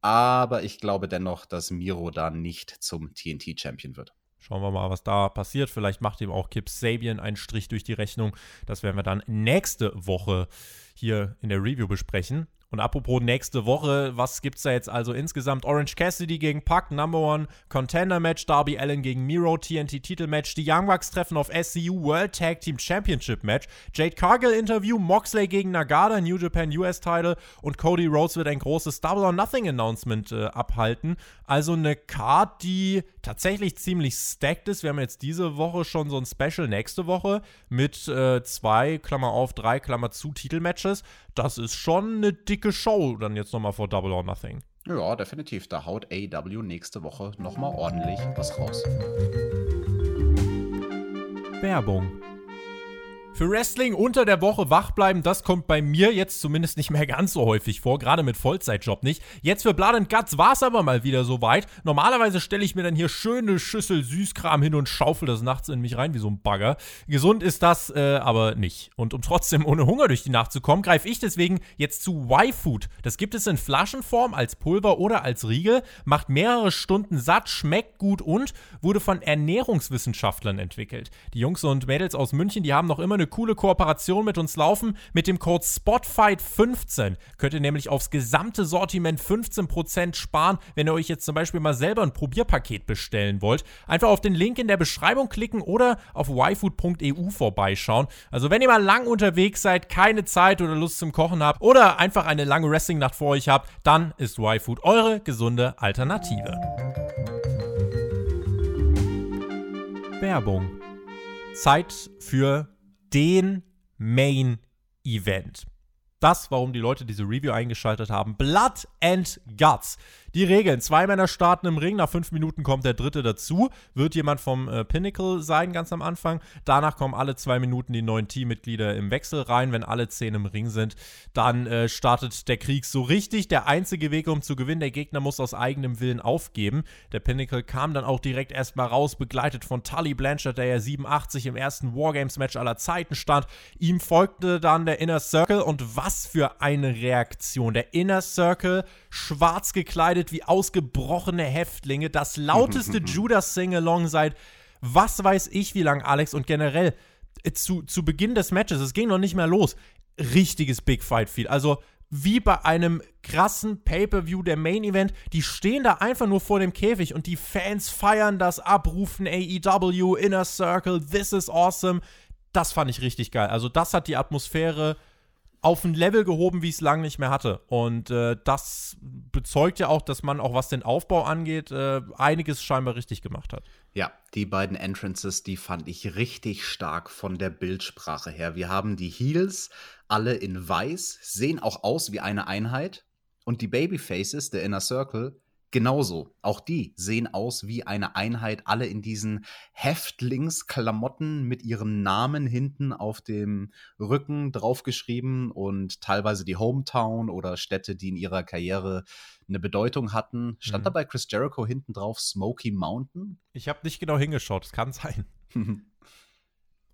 aber ich glaube dennoch, dass Miro da nicht zum TNT-Champion wird. Schauen wir mal, was da passiert. Vielleicht macht ihm auch Kip Sabian einen Strich durch die Rechnung. Das werden wir dann nächste Woche hier in der Review besprechen. Und apropos nächste Woche, was gibt's da jetzt also insgesamt? Orange Cassidy gegen Puck, Number One Contender Match, Darby Allen gegen Miro, TNT Titelmatch, die Young Bucks treffen auf SCU World Tag Team Championship Match, Jade Cargill Interview, Moxley gegen Nagata, New Japan US Title und Cody Rhodes wird ein großes Double or Nothing Announcement äh, abhalten. Also eine Card, die tatsächlich ziemlich stacked ist. Wir haben jetzt diese Woche schon so ein Special nächste Woche mit äh, zwei, Klammer auf, drei, Klammer zu Titelmatches. Das ist schon eine dicke Show dann jetzt nochmal vor Double or Nothing. Ja, definitiv. Da haut AEW nächste Woche nochmal ordentlich was raus. Werbung. Für Wrestling unter der Woche wach bleiben, das kommt bei mir jetzt zumindest nicht mehr ganz so häufig vor, gerade mit Vollzeitjob nicht. Jetzt für Blood and Guts war es aber mal wieder soweit. Normalerweise stelle ich mir dann hier schöne Schüssel Süßkram hin und schaufel das nachts in mich rein wie so ein Bagger. Gesund ist das äh, aber nicht. Und um trotzdem ohne Hunger durch die Nacht zu kommen, greife ich deswegen jetzt zu Y-Food. Das gibt es in Flaschenform, als Pulver oder als Riegel, macht mehrere Stunden satt, schmeckt gut und wurde von Ernährungswissenschaftlern entwickelt. Die Jungs und Mädels aus München, die haben noch immer eine coole Kooperation mit uns laufen. Mit dem Code SPOTFIGHT15 könnt ihr nämlich aufs gesamte Sortiment 15% sparen, wenn ihr euch jetzt zum Beispiel mal selber ein Probierpaket bestellen wollt. Einfach auf den Link in der Beschreibung klicken oder auf yfood.eu vorbeischauen. Also wenn ihr mal lang unterwegs seid, keine Zeit oder Lust zum Kochen habt oder einfach eine lange Wrestling-Nacht vor euch habt, dann ist YFood eure gesunde Alternative. Werbung. Zeit für den Main Event. Das, warum die Leute diese Review eingeschaltet haben. Blood and Guts. Die Regeln. Zwei Männer starten im Ring. Nach fünf Minuten kommt der dritte dazu. Wird jemand vom äh, Pinnacle sein, ganz am Anfang. Danach kommen alle zwei Minuten die neuen Teammitglieder im Wechsel rein. Wenn alle zehn im Ring sind, dann äh, startet der Krieg so richtig. Der einzige Weg, um zu gewinnen, der Gegner muss aus eigenem Willen aufgeben. Der Pinnacle kam dann auch direkt erstmal raus, begleitet von Tully Blanchard, der ja 87 im ersten Wargames-Match aller Zeiten stand. Ihm folgte dann der Inner Circle und was für eine Reaktion. Der Inner Circle, schwarz gekleidet wie ausgebrochene Häftlinge, das lauteste [laughs] Judas Sing-Along seit was weiß ich wie lang, Alex, und generell äh, zu, zu Beginn des Matches, es ging noch nicht mehr los, richtiges Big Fight Feel. Also wie bei einem krassen Pay-per-View der Main Event, die stehen da einfach nur vor dem Käfig und die Fans feiern das abrufen AEW Inner Circle, this is awesome. Das fand ich richtig geil. Also das hat die Atmosphäre auf ein Level gehoben, wie es lange nicht mehr hatte. Und äh, das bezeugt ja auch, dass man auch was den Aufbau angeht, äh, einiges scheinbar richtig gemacht hat. Ja, die beiden Entrances, die fand ich richtig stark von der Bildsprache her. Wir haben die Heels alle in weiß, sehen auch aus wie eine Einheit. Und die Babyfaces, der Inner Circle, genauso. Auch die sehen aus wie eine Einheit, alle in diesen Häftlingsklamotten mit ihren Namen hinten auf dem Rücken draufgeschrieben und teilweise die Hometown oder Städte, die in ihrer Karriere eine Bedeutung hatten. Stand mhm. da bei Chris Jericho hinten drauf Smoky Mountain? Ich habe nicht genau hingeschaut, es kann sein. [laughs]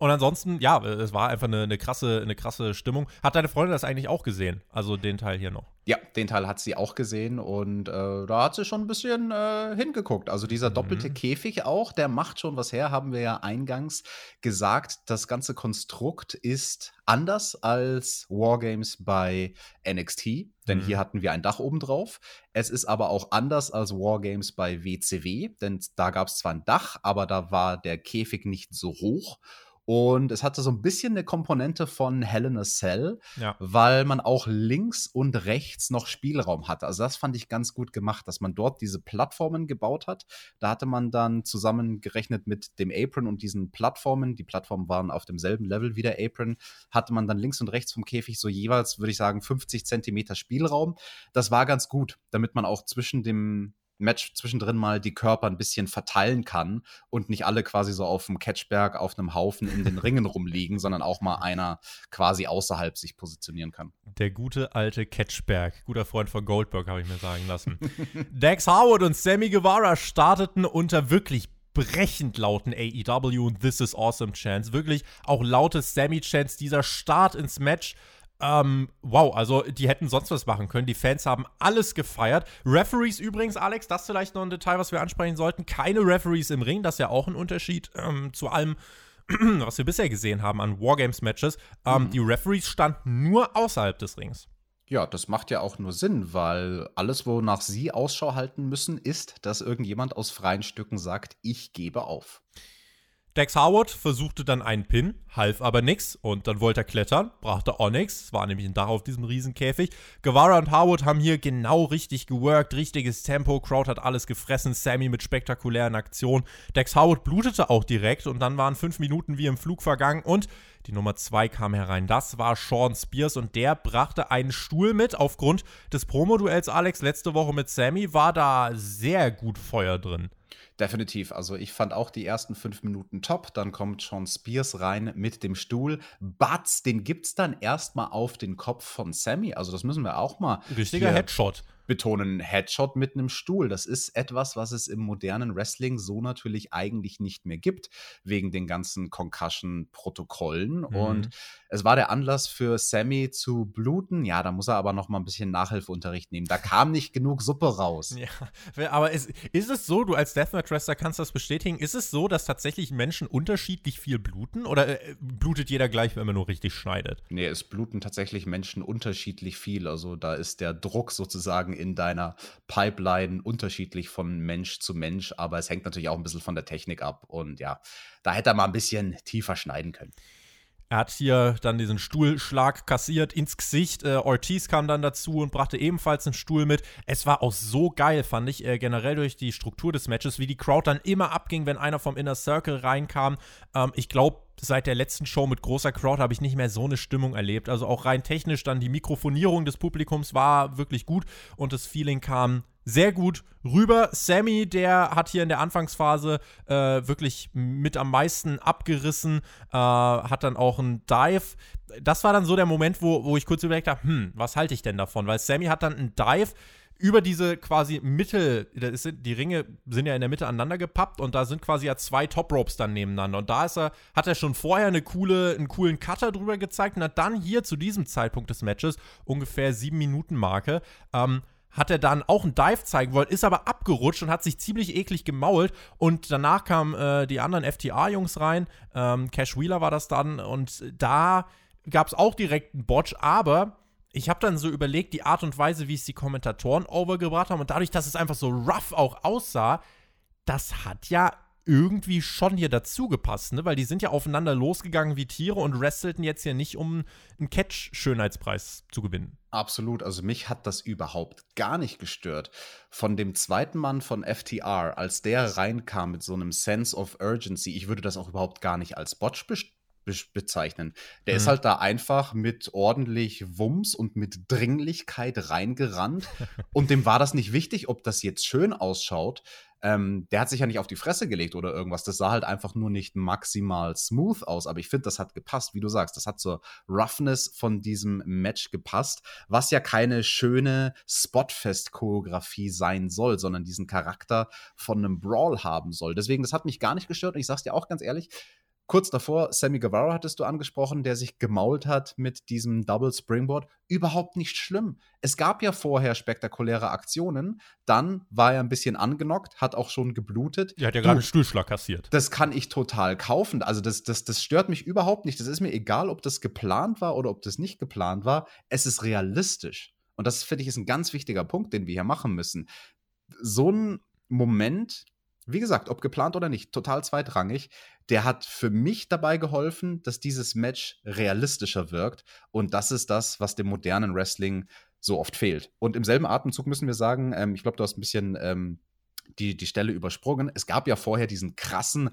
Und ansonsten, ja, es war einfach eine, eine, krasse, eine krasse Stimmung. Hat deine Freundin das eigentlich auch gesehen? Also den Teil hier noch? Ja, den Teil hat sie auch gesehen und äh, da hat sie schon ein bisschen äh, hingeguckt. Also dieser mhm. doppelte mhm. Käfig auch, der macht schon was her, haben wir ja eingangs gesagt. Das ganze Konstrukt ist anders als Wargames bei NXT, denn mhm. hier hatten wir ein Dach oben drauf. Es ist aber auch anders als Wargames bei WCW, denn da gab es zwar ein Dach, aber da war der Käfig nicht so hoch. Und es hatte so ein bisschen eine Komponente von Hell in a Cell, ja. weil man auch links und rechts noch Spielraum hatte. Also das fand ich ganz gut gemacht, dass man dort diese Plattformen gebaut hat. Da hatte man dann zusammengerechnet mit dem Apron und diesen Plattformen, die Plattformen waren auf demselben Level wie der Apron, hatte man dann links und rechts vom Käfig so jeweils, würde ich sagen, 50 Zentimeter Spielraum. Das war ganz gut, damit man auch zwischen dem Match zwischendrin mal die Körper ein bisschen verteilen kann und nicht alle quasi so auf dem Catchberg auf einem Haufen in den Ringen rumliegen, sondern auch mal einer quasi außerhalb sich positionieren kann. Der gute alte Catchberg, guter Freund von Goldberg, habe ich mir sagen lassen. [laughs] Dex Howard und Sammy Guevara starteten unter wirklich brechend lauten AEW und This is Awesome Chants. Wirklich auch laute Sammy Chants. Dieser Start ins Match ähm, wow, also die hätten sonst was machen können. Die Fans haben alles gefeiert. Referees übrigens, Alex, das ist vielleicht noch ein Detail, was wir ansprechen sollten. Keine Referees im Ring, das ist ja auch ein Unterschied ähm, zu allem, [clears throat] was wir bisher gesehen haben an Wargames-Matches. Ähm, mhm. Die Referees standen nur außerhalb des Rings. Ja, das macht ja auch nur Sinn, weil alles, wonach sie Ausschau halten müssen, ist, dass irgendjemand aus freien Stücken sagt, ich gebe auf. Dex Howard versuchte dann einen Pin, half aber nix und dann wollte er klettern, brachte Onyx, war nämlich ein Dach auf diesem Riesenkäfig. Guevara und Howard haben hier genau richtig geworkt, richtiges Tempo, Crowd hat alles gefressen, Sammy mit spektakulären Aktionen. Dex Howard blutete auch direkt und dann waren fünf Minuten wie im Flug vergangen und die Nummer zwei kam herein. Das war Sean Spears und der brachte einen Stuhl mit. Aufgrund des Promo-Duells Alex letzte Woche mit Sammy war da sehr gut Feuer drin. Definitiv. Also ich fand auch die ersten fünf Minuten top. Dann kommt Sean Spears rein mit dem Stuhl. Batz, den gibt's dann erstmal auf den Kopf von Sammy. Also das müssen wir auch mal. Richtiger Headshot betonen, Headshot mit einem Stuhl. Das ist etwas, was es im modernen Wrestling so natürlich eigentlich nicht mehr gibt, wegen den ganzen Concussion-Protokollen. Mhm. Und es war der Anlass für Sammy zu bluten. Ja, da muss er aber noch mal ein bisschen Nachhilfeunterricht nehmen. Da kam nicht genug Suppe raus. Ja, aber ist, ist es so, du als Deathmatch-Wrestler kannst das bestätigen, ist es so, dass tatsächlich Menschen unterschiedlich viel bluten? Oder äh, blutet jeder gleich, wenn man nur richtig schneidet? Nee, es bluten tatsächlich Menschen unterschiedlich viel. Also da ist der Druck sozusagen in deiner Pipeline unterschiedlich von Mensch zu Mensch, aber es hängt natürlich auch ein bisschen von der Technik ab. Und ja, da hätte er mal ein bisschen tiefer schneiden können. Er hat hier dann diesen Stuhlschlag kassiert ins Gesicht. Äh, Ortiz kam dann dazu und brachte ebenfalls einen Stuhl mit. Es war auch so geil, fand ich, äh, generell durch die Struktur des Matches, wie die Crowd dann immer abging, wenn einer vom Inner Circle reinkam. Ähm, ich glaube, seit der letzten Show mit großer Crowd habe ich nicht mehr so eine Stimmung erlebt. Also auch rein technisch dann die Mikrofonierung des Publikums war wirklich gut und das Feeling kam sehr gut rüber. Sammy, der hat hier in der Anfangsphase äh, wirklich mit am meisten abgerissen, äh, hat dann auch einen Dive. Das war dann so der Moment, wo, wo ich kurz überlegt habe, hm, was halte ich denn davon? Weil Sammy hat dann einen Dive über diese quasi Mitte, die Ringe sind ja in der Mitte aneinander gepappt und da sind quasi ja zwei Top Ropes dann nebeneinander. Und da ist er, hat er schon vorher eine coole, einen coolen Cutter drüber gezeigt und hat dann hier zu diesem Zeitpunkt des Matches, ungefähr sieben Minuten Marke, ähm, hat er dann auch einen Dive zeigen wollen, ist aber abgerutscht und hat sich ziemlich eklig gemault. Und danach kamen äh, die anderen FTA-Jungs rein. Ähm, Cash Wheeler war das dann. Und da gab es auch direkt einen Botch, aber ich habe dann so überlegt, die Art und Weise, wie es die Kommentatoren overgebracht haben und dadurch, dass es einfach so rough auch aussah, das hat ja irgendwie schon hier dazu gepasst, ne? Weil die sind ja aufeinander losgegangen wie Tiere und wrestelten jetzt ja nicht, um einen Catch-Schönheitspreis zu gewinnen. Absolut. Also mich hat das überhaupt gar nicht gestört. Von dem zweiten Mann von FTR, als der reinkam mit so einem Sense of Urgency, ich würde das auch überhaupt gar nicht als Botch bezeichnen. Der mhm. ist halt da einfach mit ordentlich Wumms und mit Dringlichkeit reingerannt. [laughs] und dem war das nicht wichtig, ob das jetzt schön ausschaut. Ähm, der hat sich ja nicht auf die Fresse gelegt oder irgendwas. Das sah halt einfach nur nicht maximal smooth aus. Aber ich finde, das hat gepasst, wie du sagst. Das hat zur Roughness von diesem Match gepasst, was ja keine schöne Spotfest-Choreografie sein soll, sondern diesen Charakter von einem Brawl haben soll. Deswegen, das hat mich gar nicht gestört. Und ich sag's dir auch ganz ehrlich, Kurz davor, Sammy Guevara hattest du angesprochen, der sich gemault hat mit diesem Double Springboard. Überhaupt nicht schlimm. Es gab ja vorher spektakuläre Aktionen. Dann war er ein bisschen angenockt, hat auch schon geblutet. Er hat ja gerade einen Stuhlschlag kassiert. Das kann ich total kaufen. Also, das, das, das stört mich überhaupt nicht. Das ist mir egal, ob das geplant war oder ob das nicht geplant war. Es ist realistisch. Und das, finde ich, ist ein ganz wichtiger Punkt, den wir hier machen müssen. So ein Moment wie gesagt, ob geplant oder nicht, total zweitrangig. Der hat für mich dabei geholfen, dass dieses Match realistischer wirkt. Und das ist das, was dem modernen Wrestling so oft fehlt. Und im selben Atemzug müssen wir sagen, ähm, ich glaube, du hast ein bisschen ähm, die, die Stelle übersprungen. Es gab ja vorher diesen krassen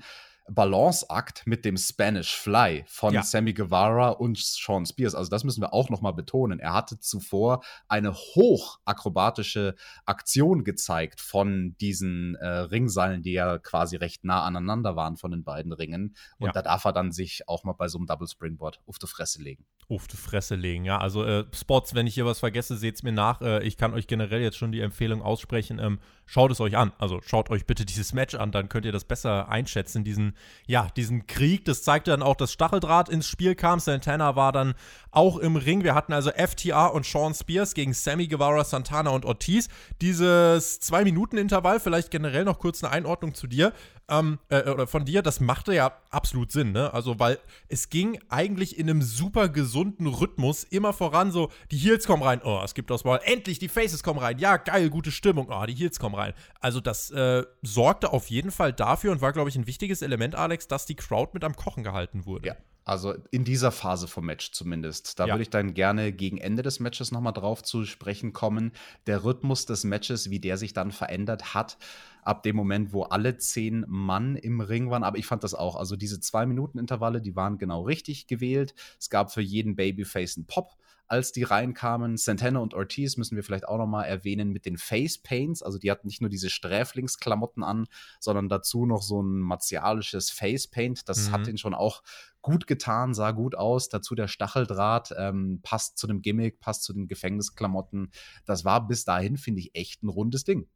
Balanceakt mit dem Spanish Fly von ja. Sammy Guevara und Sean Spears. Also das müssen wir auch noch mal betonen. Er hatte zuvor eine hochakrobatische Aktion gezeigt von diesen äh, Ringseilen, die ja quasi recht nah aneinander waren von den beiden Ringen. Und ja. da darf er dann sich auch mal bei so einem Double Springboard auf die Fresse legen. Auf die Fresse legen, ja. Also äh, Spots, wenn ich hier was vergesse, seht es mir nach. Äh, ich kann euch generell jetzt schon die Empfehlung aussprechen. Ähm, schaut es euch an. Also schaut euch bitte dieses Match an, dann könnt ihr das besser einschätzen. Diesen, ja, diesen Krieg, das zeigte dann auch, dass Stacheldraht ins Spiel kam. Santana war dann auch im Ring. Wir hatten also FTR und Sean Spears gegen Sammy Guevara, Santana und Ortiz. Dieses Zwei-Minuten-Intervall, vielleicht generell noch kurz eine Einordnung zu dir ähm, äh, oder von dir, das machte ja absolut Sinn, ne? Also, weil es ging eigentlich in einem super gesunden Rhythmus immer voran, so, die Heels kommen rein, oh, es gibt das Mal, endlich, die Faces kommen rein, ja, geil, gute Stimmung, oh, die Heels kommen rein. Also, das äh, sorgte auf jeden Fall dafür und war, glaube ich, ein wichtiges Element, Alex, dass die Crowd mit am Kochen gehalten wurde. Ja. Also in dieser Phase vom Match zumindest. Da ja. würde ich dann gerne gegen Ende des Matches nochmal drauf zu sprechen kommen. Der Rhythmus des Matches, wie der sich dann verändert hat, ab dem Moment, wo alle zehn Mann im Ring waren. Aber ich fand das auch. Also diese zwei Minuten Intervalle, die waren genau richtig gewählt. Es gab für jeden Babyface einen Pop als die reinkamen. Santana und Ortiz müssen wir vielleicht auch noch mal erwähnen mit den Face Paints. Also die hatten nicht nur diese Sträflingsklamotten an, sondern dazu noch so ein martialisches Face Paint. Das mhm. hat ihnen schon auch gut getan, sah gut aus. Dazu der Stacheldraht ähm, passt zu dem Gimmick, passt zu den Gefängnisklamotten. Das war bis dahin, finde ich, echt ein rundes Ding.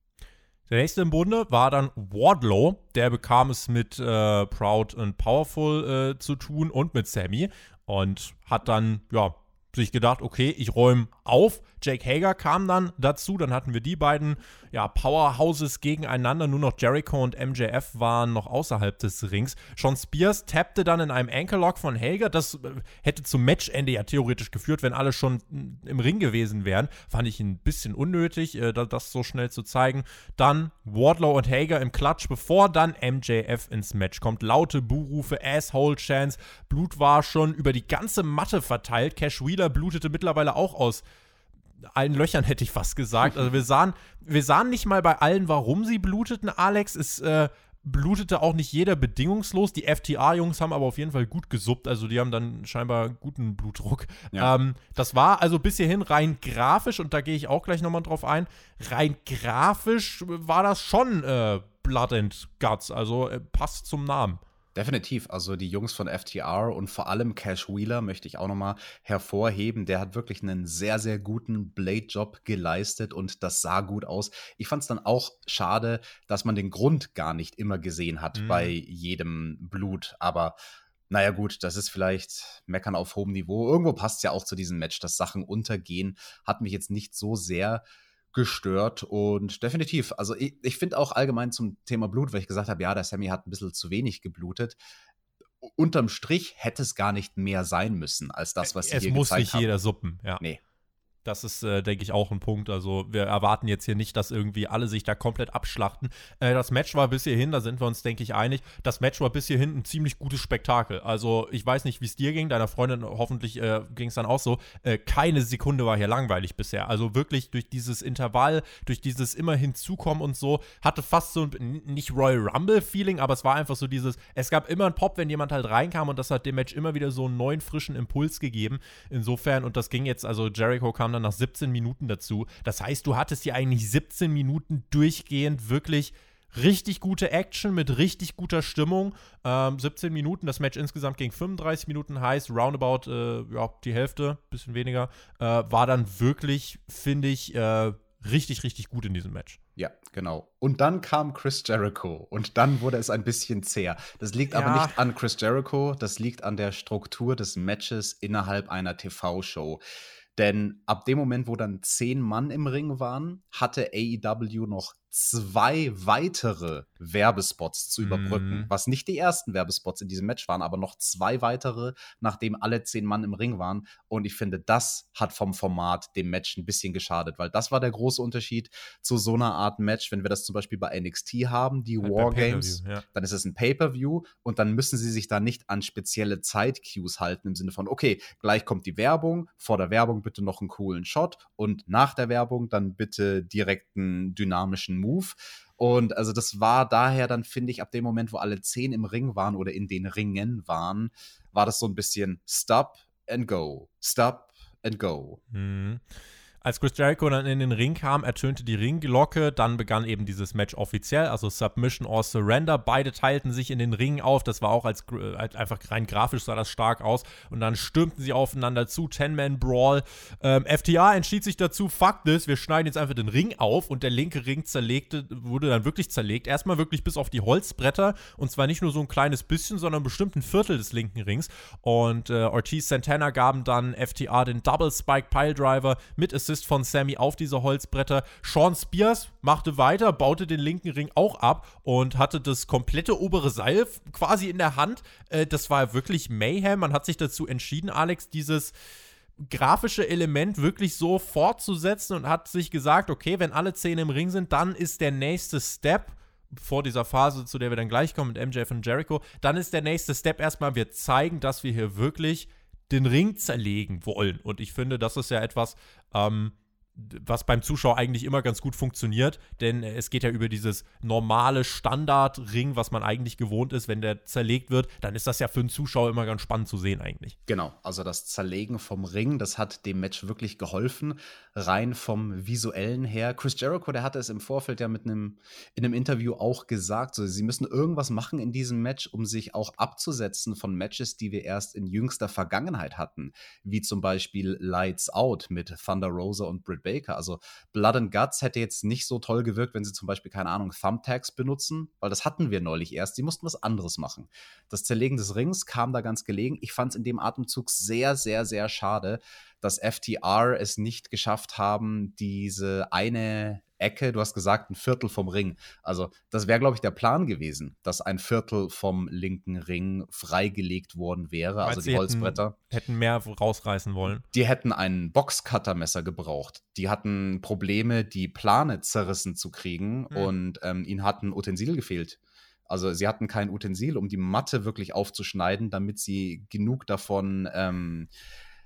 Der nächste im Bunde war dann Wardlow. Der bekam es mit äh, Proud and Powerful äh, zu tun und mit Sammy und hat dann, ja, sich gedacht, okay, ich räume auf. Jake Hager kam dann dazu, dann hatten wir die beiden ja, Powerhouses gegeneinander. Nur noch Jericho und MJF waren noch außerhalb des Rings. Sean Spears tappte dann in einem Anchorlock von Hager. Das äh, hätte zum Matchende ja theoretisch geführt, wenn alle schon mm, im Ring gewesen wären. Fand ich ein bisschen unnötig, äh, das so schnell zu zeigen. Dann Wardlow und Hager im Klatsch, bevor dann MJF ins Match kommt. Laute Buhrufe, Asshole Chance. Blut war schon über die ganze Matte verteilt. Cash Wheeler blutete mittlerweile auch aus allen Löchern, hätte ich fast gesagt. Also wir sahen, wir sahen nicht mal bei allen, warum sie bluteten, Alex. Es äh, blutete auch nicht jeder bedingungslos. Die FTA-Jungs haben aber auf jeden Fall gut gesuppt. Also die haben dann scheinbar guten Blutdruck. Ja. Ähm, das war also bis hierhin rein grafisch, und da gehe ich auch gleich nochmal drauf ein, rein grafisch war das schon äh, Blood and Guts. Also äh, passt zum Namen. Definitiv. Also die Jungs von FTR und vor allem Cash Wheeler möchte ich auch nochmal hervorheben. Der hat wirklich einen sehr, sehr guten Blade-Job geleistet und das sah gut aus. Ich fand es dann auch schade, dass man den Grund gar nicht immer gesehen hat mhm. bei jedem Blut. Aber naja, gut, das ist vielleicht Meckern auf hohem Niveau. Irgendwo passt es ja auch zu diesem Match, dass Sachen untergehen. Hat mich jetzt nicht so sehr gestört und definitiv. Also ich, ich finde auch allgemein zum Thema Blut, weil ich gesagt habe, ja, der Sammy hat ein bisschen zu wenig geblutet. Unterm Strich hätte es gar nicht mehr sein müssen, als das, was sie es hier muss gezeigt nicht haben. jeder suppen, ja. Nee. Das ist, äh, denke ich, auch ein Punkt. Also wir erwarten jetzt hier nicht, dass irgendwie alle sich da komplett abschlachten. Äh, das Match war bis hierhin, da sind wir uns, denke ich, einig, das Match war bis hierhin ein ziemlich gutes Spektakel. Also ich weiß nicht, wie es dir ging, deiner Freundin hoffentlich äh, ging es dann auch so. Äh, keine Sekunde war hier langweilig bisher. Also wirklich durch dieses Intervall, durch dieses immer hinzukommen und so, hatte fast so ein, nicht Royal Rumble-Feeling, aber es war einfach so dieses, es gab immer einen Pop, wenn jemand halt reinkam und das hat dem Match immer wieder so einen neuen, frischen Impuls gegeben. Insofern, und das ging jetzt, also Jericho kam dann nach 17 Minuten dazu. Das heißt, du hattest hier eigentlich 17 Minuten durchgehend wirklich richtig gute Action mit richtig guter Stimmung. Ähm, 17 Minuten, das Match insgesamt ging 35 Minuten heißt, roundabout, äh, ja, die Hälfte, bisschen weniger, äh, war dann wirklich, finde ich, äh, richtig, richtig gut in diesem Match. Ja, genau. Und dann kam Chris Jericho und dann wurde es ein bisschen zäh. Das liegt ja. aber nicht an Chris Jericho, das liegt an der Struktur des Matches innerhalb einer TV-Show. Denn ab dem Moment, wo dann zehn Mann im Ring waren, hatte AEW noch zwei weitere Werbespots zu überbrücken, mm. was nicht die ersten Werbespots in diesem Match waren, aber noch zwei weitere, nachdem alle zehn Mann im Ring waren. Und ich finde, das hat vom Format dem Match ein bisschen geschadet, weil das war der große Unterschied zu so einer Art Match, wenn wir das zum Beispiel bei NXT haben, die Wargames, ja. dann ist es ein Pay-per-View und dann müssen sie sich da nicht an spezielle Zeit-Cues halten im Sinne von, okay, gleich kommt die Werbung, vor der Werbung bitte noch einen coolen Shot und nach der Werbung dann bitte direkt einen dynamischen Move. Und also das war daher dann, finde ich, ab dem Moment, wo alle zehn im Ring waren oder in den Ringen waren, war das so ein bisschen Stop and Go, Stop and Go. Mhm. Als Chris Jericho dann in den Ring kam, ertönte die Ringglocke, dann begann eben dieses Match offiziell, also Submission or Surrender. Beide teilten sich in den Ringen auf, das war auch als, als einfach rein grafisch sah das stark aus. Und dann stürmten sie aufeinander zu, Ten-Man-Brawl. Ähm, FTA entschied sich dazu, fuck this, wir schneiden jetzt einfach den Ring auf. Und der linke Ring zerlegte, wurde dann wirklich zerlegt. Erstmal wirklich bis auf die Holzbretter. Und zwar nicht nur so ein kleines bisschen, sondern bestimmt ein Viertel des linken Rings. Und äh, Ortiz Santana gaben dann FTA den Double Spike Pile Driver mit Assist Assist von Sammy auf diese Holzbretter. Sean Spears machte weiter, baute den linken Ring auch ab und hatte das komplette obere Seil quasi in der Hand. Äh, das war wirklich Mayhem. Man hat sich dazu entschieden, Alex, dieses grafische Element wirklich so fortzusetzen und hat sich gesagt, okay, wenn alle Zähne im Ring sind, dann ist der nächste Step vor dieser Phase, zu der wir dann gleich kommen mit MJF und Jericho, dann ist der nächste Step erstmal, wir zeigen, dass wir hier wirklich den Ring zerlegen wollen. Und ich finde, das ist ja etwas, ähm, was beim Zuschauer eigentlich immer ganz gut funktioniert, denn es geht ja über dieses normale Standardring, was man eigentlich gewohnt ist, wenn der zerlegt wird, dann ist das ja für einen Zuschauer immer ganz spannend zu sehen eigentlich. Genau, also das Zerlegen vom Ring, das hat dem Match wirklich geholfen, rein vom visuellen her. Chris Jericho, der hatte es im Vorfeld ja mit einem in einem Interview auch gesagt, so sie müssen irgendwas machen in diesem Match, um sich auch abzusetzen von Matches, die wir erst in jüngster Vergangenheit hatten, wie zum Beispiel Lights Out mit Thunder Rosa und Britt Baker. Also Blood and Guts hätte jetzt nicht so toll gewirkt, wenn sie zum Beispiel, keine Ahnung, Thumbtacks benutzen, weil das hatten wir neulich erst. Sie mussten was anderes machen. Das Zerlegen des Rings kam da ganz gelegen. Ich fand es in dem Atemzug sehr, sehr, sehr schade, dass FTR es nicht geschafft haben, diese eine Ecke, du hast gesagt, ein Viertel vom Ring. Also, das wäre, glaube ich, der Plan gewesen, dass ein Viertel vom linken Ring freigelegt worden wäre. Also die Holzbretter. Hätten, hätten mehr rausreißen wollen. Die hätten ein Boxcuttermesser gebraucht. Die hatten Probleme, die Plane zerrissen zu kriegen mhm. und ähm, ihnen hat ein Utensil gefehlt. Also sie hatten kein Utensil, um die Matte wirklich aufzuschneiden, damit sie genug davon ähm,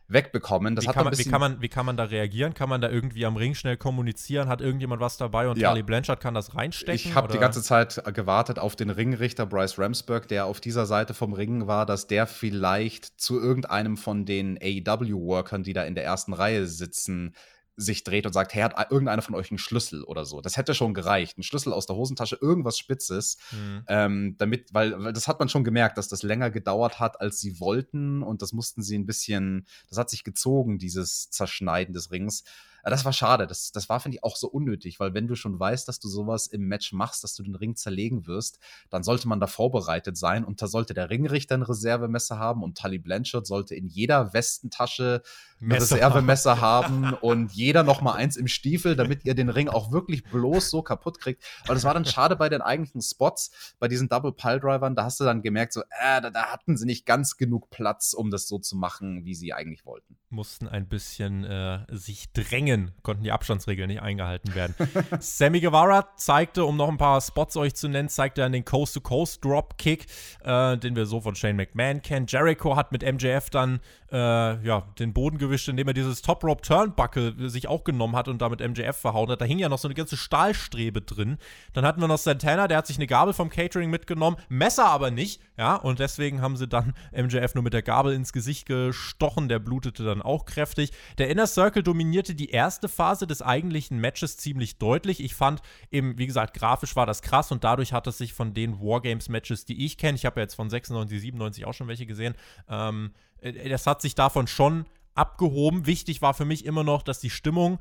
wegbekommen. Das wie, hat kann man, wie, kann man, wie kann man da reagieren? Kann man da irgendwie am Ring schnell kommunizieren? Hat irgendjemand was dabei und ja. Charlie Blanchard kann das reinstecken? Ich habe die ganze Zeit gewartet auf den Ringrichter Bryce Ramsburg, der auf dieser Seite vom Ring war, dass der vielleicht zu irgendeinem von den AEW-Workern, die da in der ersten Reihe sitzen, sich dreht und sagt, hey, hat irgendeiner von euch einen Schlüssel oder so. Das hätte schon gereicht. Ein Schlüssel aus der Hosentasche, irgendwas Spitzes. Mhm. Ähm, damit, weil, weil das hat man schon gemerkt, dass das länger gedauert hat, als sie wollten. Und das mussten sie ein bisschen, das hat sich gezogen, dieses Zerschneiden des Rings. Das war schade. Das, das war, finde ich, auch so unnötig, weil wenn du schon weißt, dass du sowas im Match machst, dass du den Ring zerlegen wirst, dann sollte man da vorbereitet sein und da sollte der Ringrichter ein Reservemesser haben und Tully Blanchard sollte in jeder Westentasche ein Reservemesser haben [laughs] und jeder noch mal eins im Stiefel, damit ihr den Ring auch wirklich bloß so kaputt kriegt. Weil das war dann schade bei den eigentlichen Spots, bei diesen Double Pile Drivern, da hast du dann gemerkt, so, äh, da, da hatten sie nicht ganz genug Platz, um das so zu machen, wie sie eigentlich wollten. mussten ein bisschen äh, sich drängen, konnten die Abstandsregeln nicht eingehalten werden. [laughs] Sammy Guevara zeigte, um noch ein paar Spots euch zu nennen, zeigte dann den Coast-to-Coast-Dropkick, äh, den wir so von Shane McMahon kennen. Jericho hat mit MJF dann äh, ja, den Boden gewischt, indem er dieses Top Rope Turnbuckle sich auch genommen hat und damit MJF verhauen hat. Da hing ja noch so eine ganze Stahlstrebe drin. Dann hatten wir noch Santana, der hat sich eine Gabel vom Catering mitgenommen, Messer aber nicht, ja, und deswegen haben sie dann MJF nur mit der Gabel ins Gesicht gestochen. Der blutete dann auch kräftig. Der Inner Circle dominierte die erste Phase des eigentlichen Matches ziemlich deutlich. Ich fand eben, wie gesagt, grafisch war das krass und dadurch hat es sich von den Wargames-Matches, die ich kenne, ich habe ja jetzt von 96, 97 auch schon welche gesehen, ähm, äh, das hat sich davon schon abgehoben. Wichtig war für mich immer noch, dass die Stimmung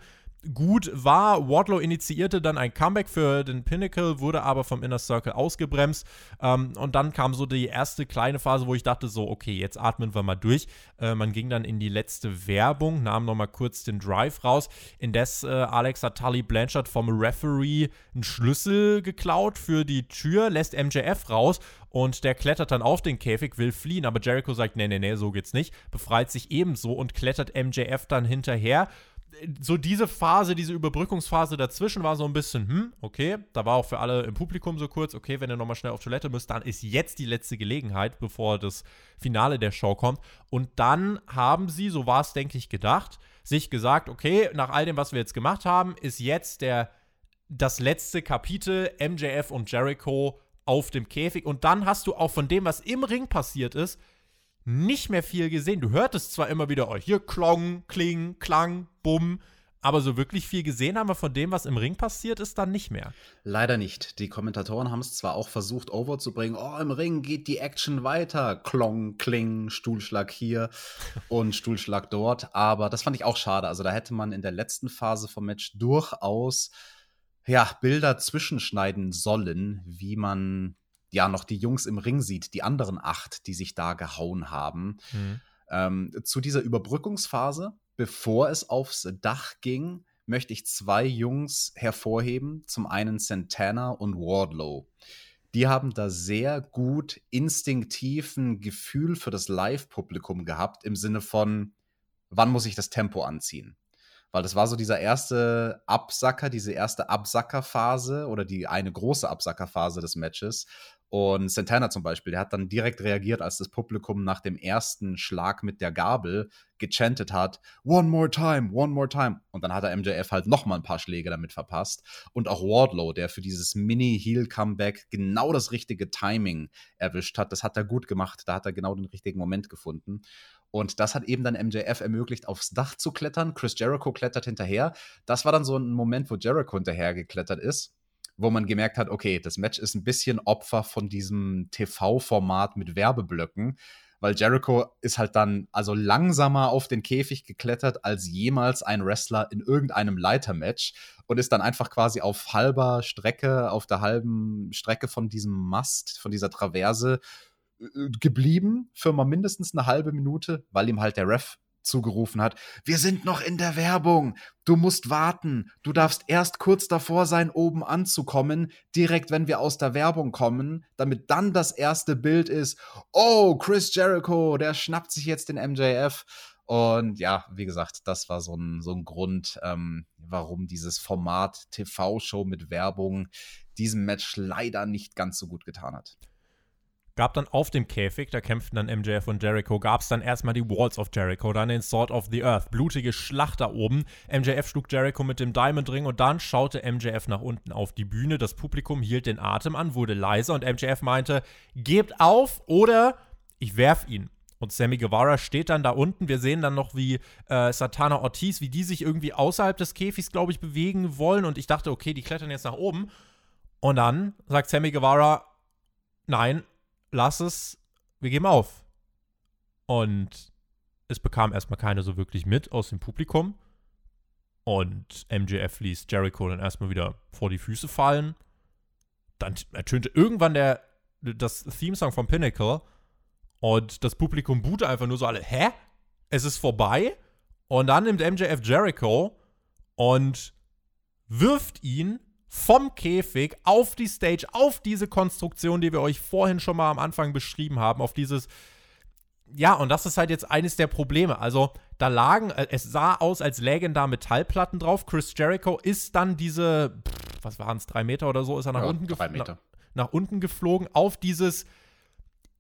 gut war. Wardlow initiierte dann ein Comeback für den Pinnacle, wurde aber vom Inner Circle ausgebremst. Ähm, und dann kam so die erste kleine Phase, wo ich dachte so, okay, jetzt atmen wir mal durch. Äh, man ging dann in die letzte Werbung, nahm nochmal kurz den Drive raus. Indes äh, Alex hat Tully Blanchard vom Referee einen Schlüssel geklaut für die Tür, lässt MJF raus und der klettert dann auf den Käfig, will fliehen, aber Jericho sagt, nee, nee, nee, so geht's nicht, befreit sich ebenso und klettert MJF dann hinterher so diese Phase, diese Überbrückungsphase dazwischen war so ein bisschen, hm, okay, da war auch für alle im Publikum so kurz, okay, wenn ihr nochmal schnell auf Toilette müsst, dann ist jetzt die letzte Gelegenheit, bevor das Finale der Show kommt. Und dann haben sie, so war es, denke ich, gedacht, sich gesagt, okay, nach all dem, was wir jetzt gemacht haben, ist jetzt der, das letzte Kapitel MJF und Jericho auf dem Käfig. Und dann hast du auch von dem, was im Ring passiert ist, nicht mehr viel gesehen. Du hörtest zwar immer wieder, oh, hier Klong, Kling, Klang, Bumm, aber so wirklich viel gesehen haben wir von dem, was im Ring passiert ist, dann nicht mehr. Leider nicht. Die Kommentatoren haben es zwar auch versucht, overzubringen. Oh, im Ring geht die Action weiter. Klong, Kling, Stuhlschlag hier [laughs] und Stuhlschlag dort. Aber das fand ich auch schade. Also da hätte man in der letzten Phase vom Match durchaus ja, Bilder zwischenschneiden sollen, wie man ja noch die Jungs im Ring sieht, die anderen acht, die sich da gehauen haben. Mhm. Ähm, zu dieser Überbrückungsphase, bevor es aufs Dach ging, möchte ich zwei Jungs hervorheben. Zum einen Santana und Wardlow. Die haben da sehr gut instinktiv ein Gefühl für das Live-Publikum gehabt, im Sinne von, wann muss ich das Tempo anziehen? Weil das war so dieser erste Absacker, diese erste Absackerphase oder die eine große Absackerphase des Matches, und Santana zum Beispiel, der hat dann direkt reagiert, als das Publikum nach dem ersten Schlag mit der Gabel gechantet hat, one more time, one more time. Und dann hat er MJF halt nochmal ein paar Schläge damit verpasst. Und auch Wardlow, der für dieses Mini-Heel-Comeback genau das richtige Timing erwischt hat. Das hat er gut gemacht. Da hat er genau den richtigen Moment gefunden. Und das hat eben dann MJF ermöglicht, aufs Dach zu klettern. Chris Jericho klettert hinterher. Das war dann so ein Moment, wo Jericho hinterher geklettert ist wo man gemerkt hat, okay, das Match ist ein bisschen Opfer von diesem TV-Format mit Werbeblöcken, weil Jericho ist halt dann also langsamer auf den Käfig geklettert als jemals ein Wrestler in irgendeinem Leitermatch und ist dann einfach quasi auf halber Strecke, auf der halben Strecke von diesem Mast, von dieser Traverse äh, geblieben für mal mindestens eine halbe Minute, weil ihm halt der Ref zugerufen hat, wir sind noch in der Werbung, du musst warten, du darfst erst kurz davor sein, oben anzukommen, direkt wenn wir aus der Werbung kommen, damit dann das erste Bild ist, oh, Chris Jericho, der schnappt sich jetzt den MJF. Und ja, wie gesagt, das war so ein, so ein Grund, ähm, warum dieses Format TV-Show mit Werbung diesem Match leider nicht ganz so gut getan hat gab dann auf dem Käfig, da kämpften dann MJF und Jericho, gab es dann erstmal die Walls of Jericho, dann den Sword of the Earth, blutige Schlacht da oben. MJF schlug Jericho mit dem Diamond Ring und dann schaute MJF nach unten auf die Bühne. Das Publikum hielt den Atem an, wurde leiser und MJF meinte, gebt auf oder ich werf ihn. Und Sammy Guevara steht dann da unten. Wir sehen dann noch, wie äh, Satana Ortiz, wie die sich irgendwie außerhalb des Käfigs, glaube ich, bewegen wollen. Und ich dachte, okay, die klettern jetzt nach oben. Und dann sagt Sammy Guevara, nein, lass es, wir geben auf. Und es bekam erstmal keiner so wirklich mit aus dem Publikum. Und MJF ließ Jericho dann erstmal wieder vor die Füße fallen. Dann ertönte irgendwann der, das Theme-Song von Pinnacle. Und das Publikum buhte einfach nur so alle, hä? Es ist vorbei? Und dann nimmt MJF Jericho und wirft ihn vom Käfig auf die Stage, auf diese Konstruktion, die wir euch vorhin schon mal am Anfang beschrieben haben, auf dieses ja, und das ist halt jetzt eines der Probleme. Also, da lagen, äh, es sah aus, als lägen da Metallplatten drauf. Chris Jericho ist dann diese, was waren es, drei Meter oder so, ist er nach, ja, unten, drei Meter. Nach, nach unten geflogen auf dieses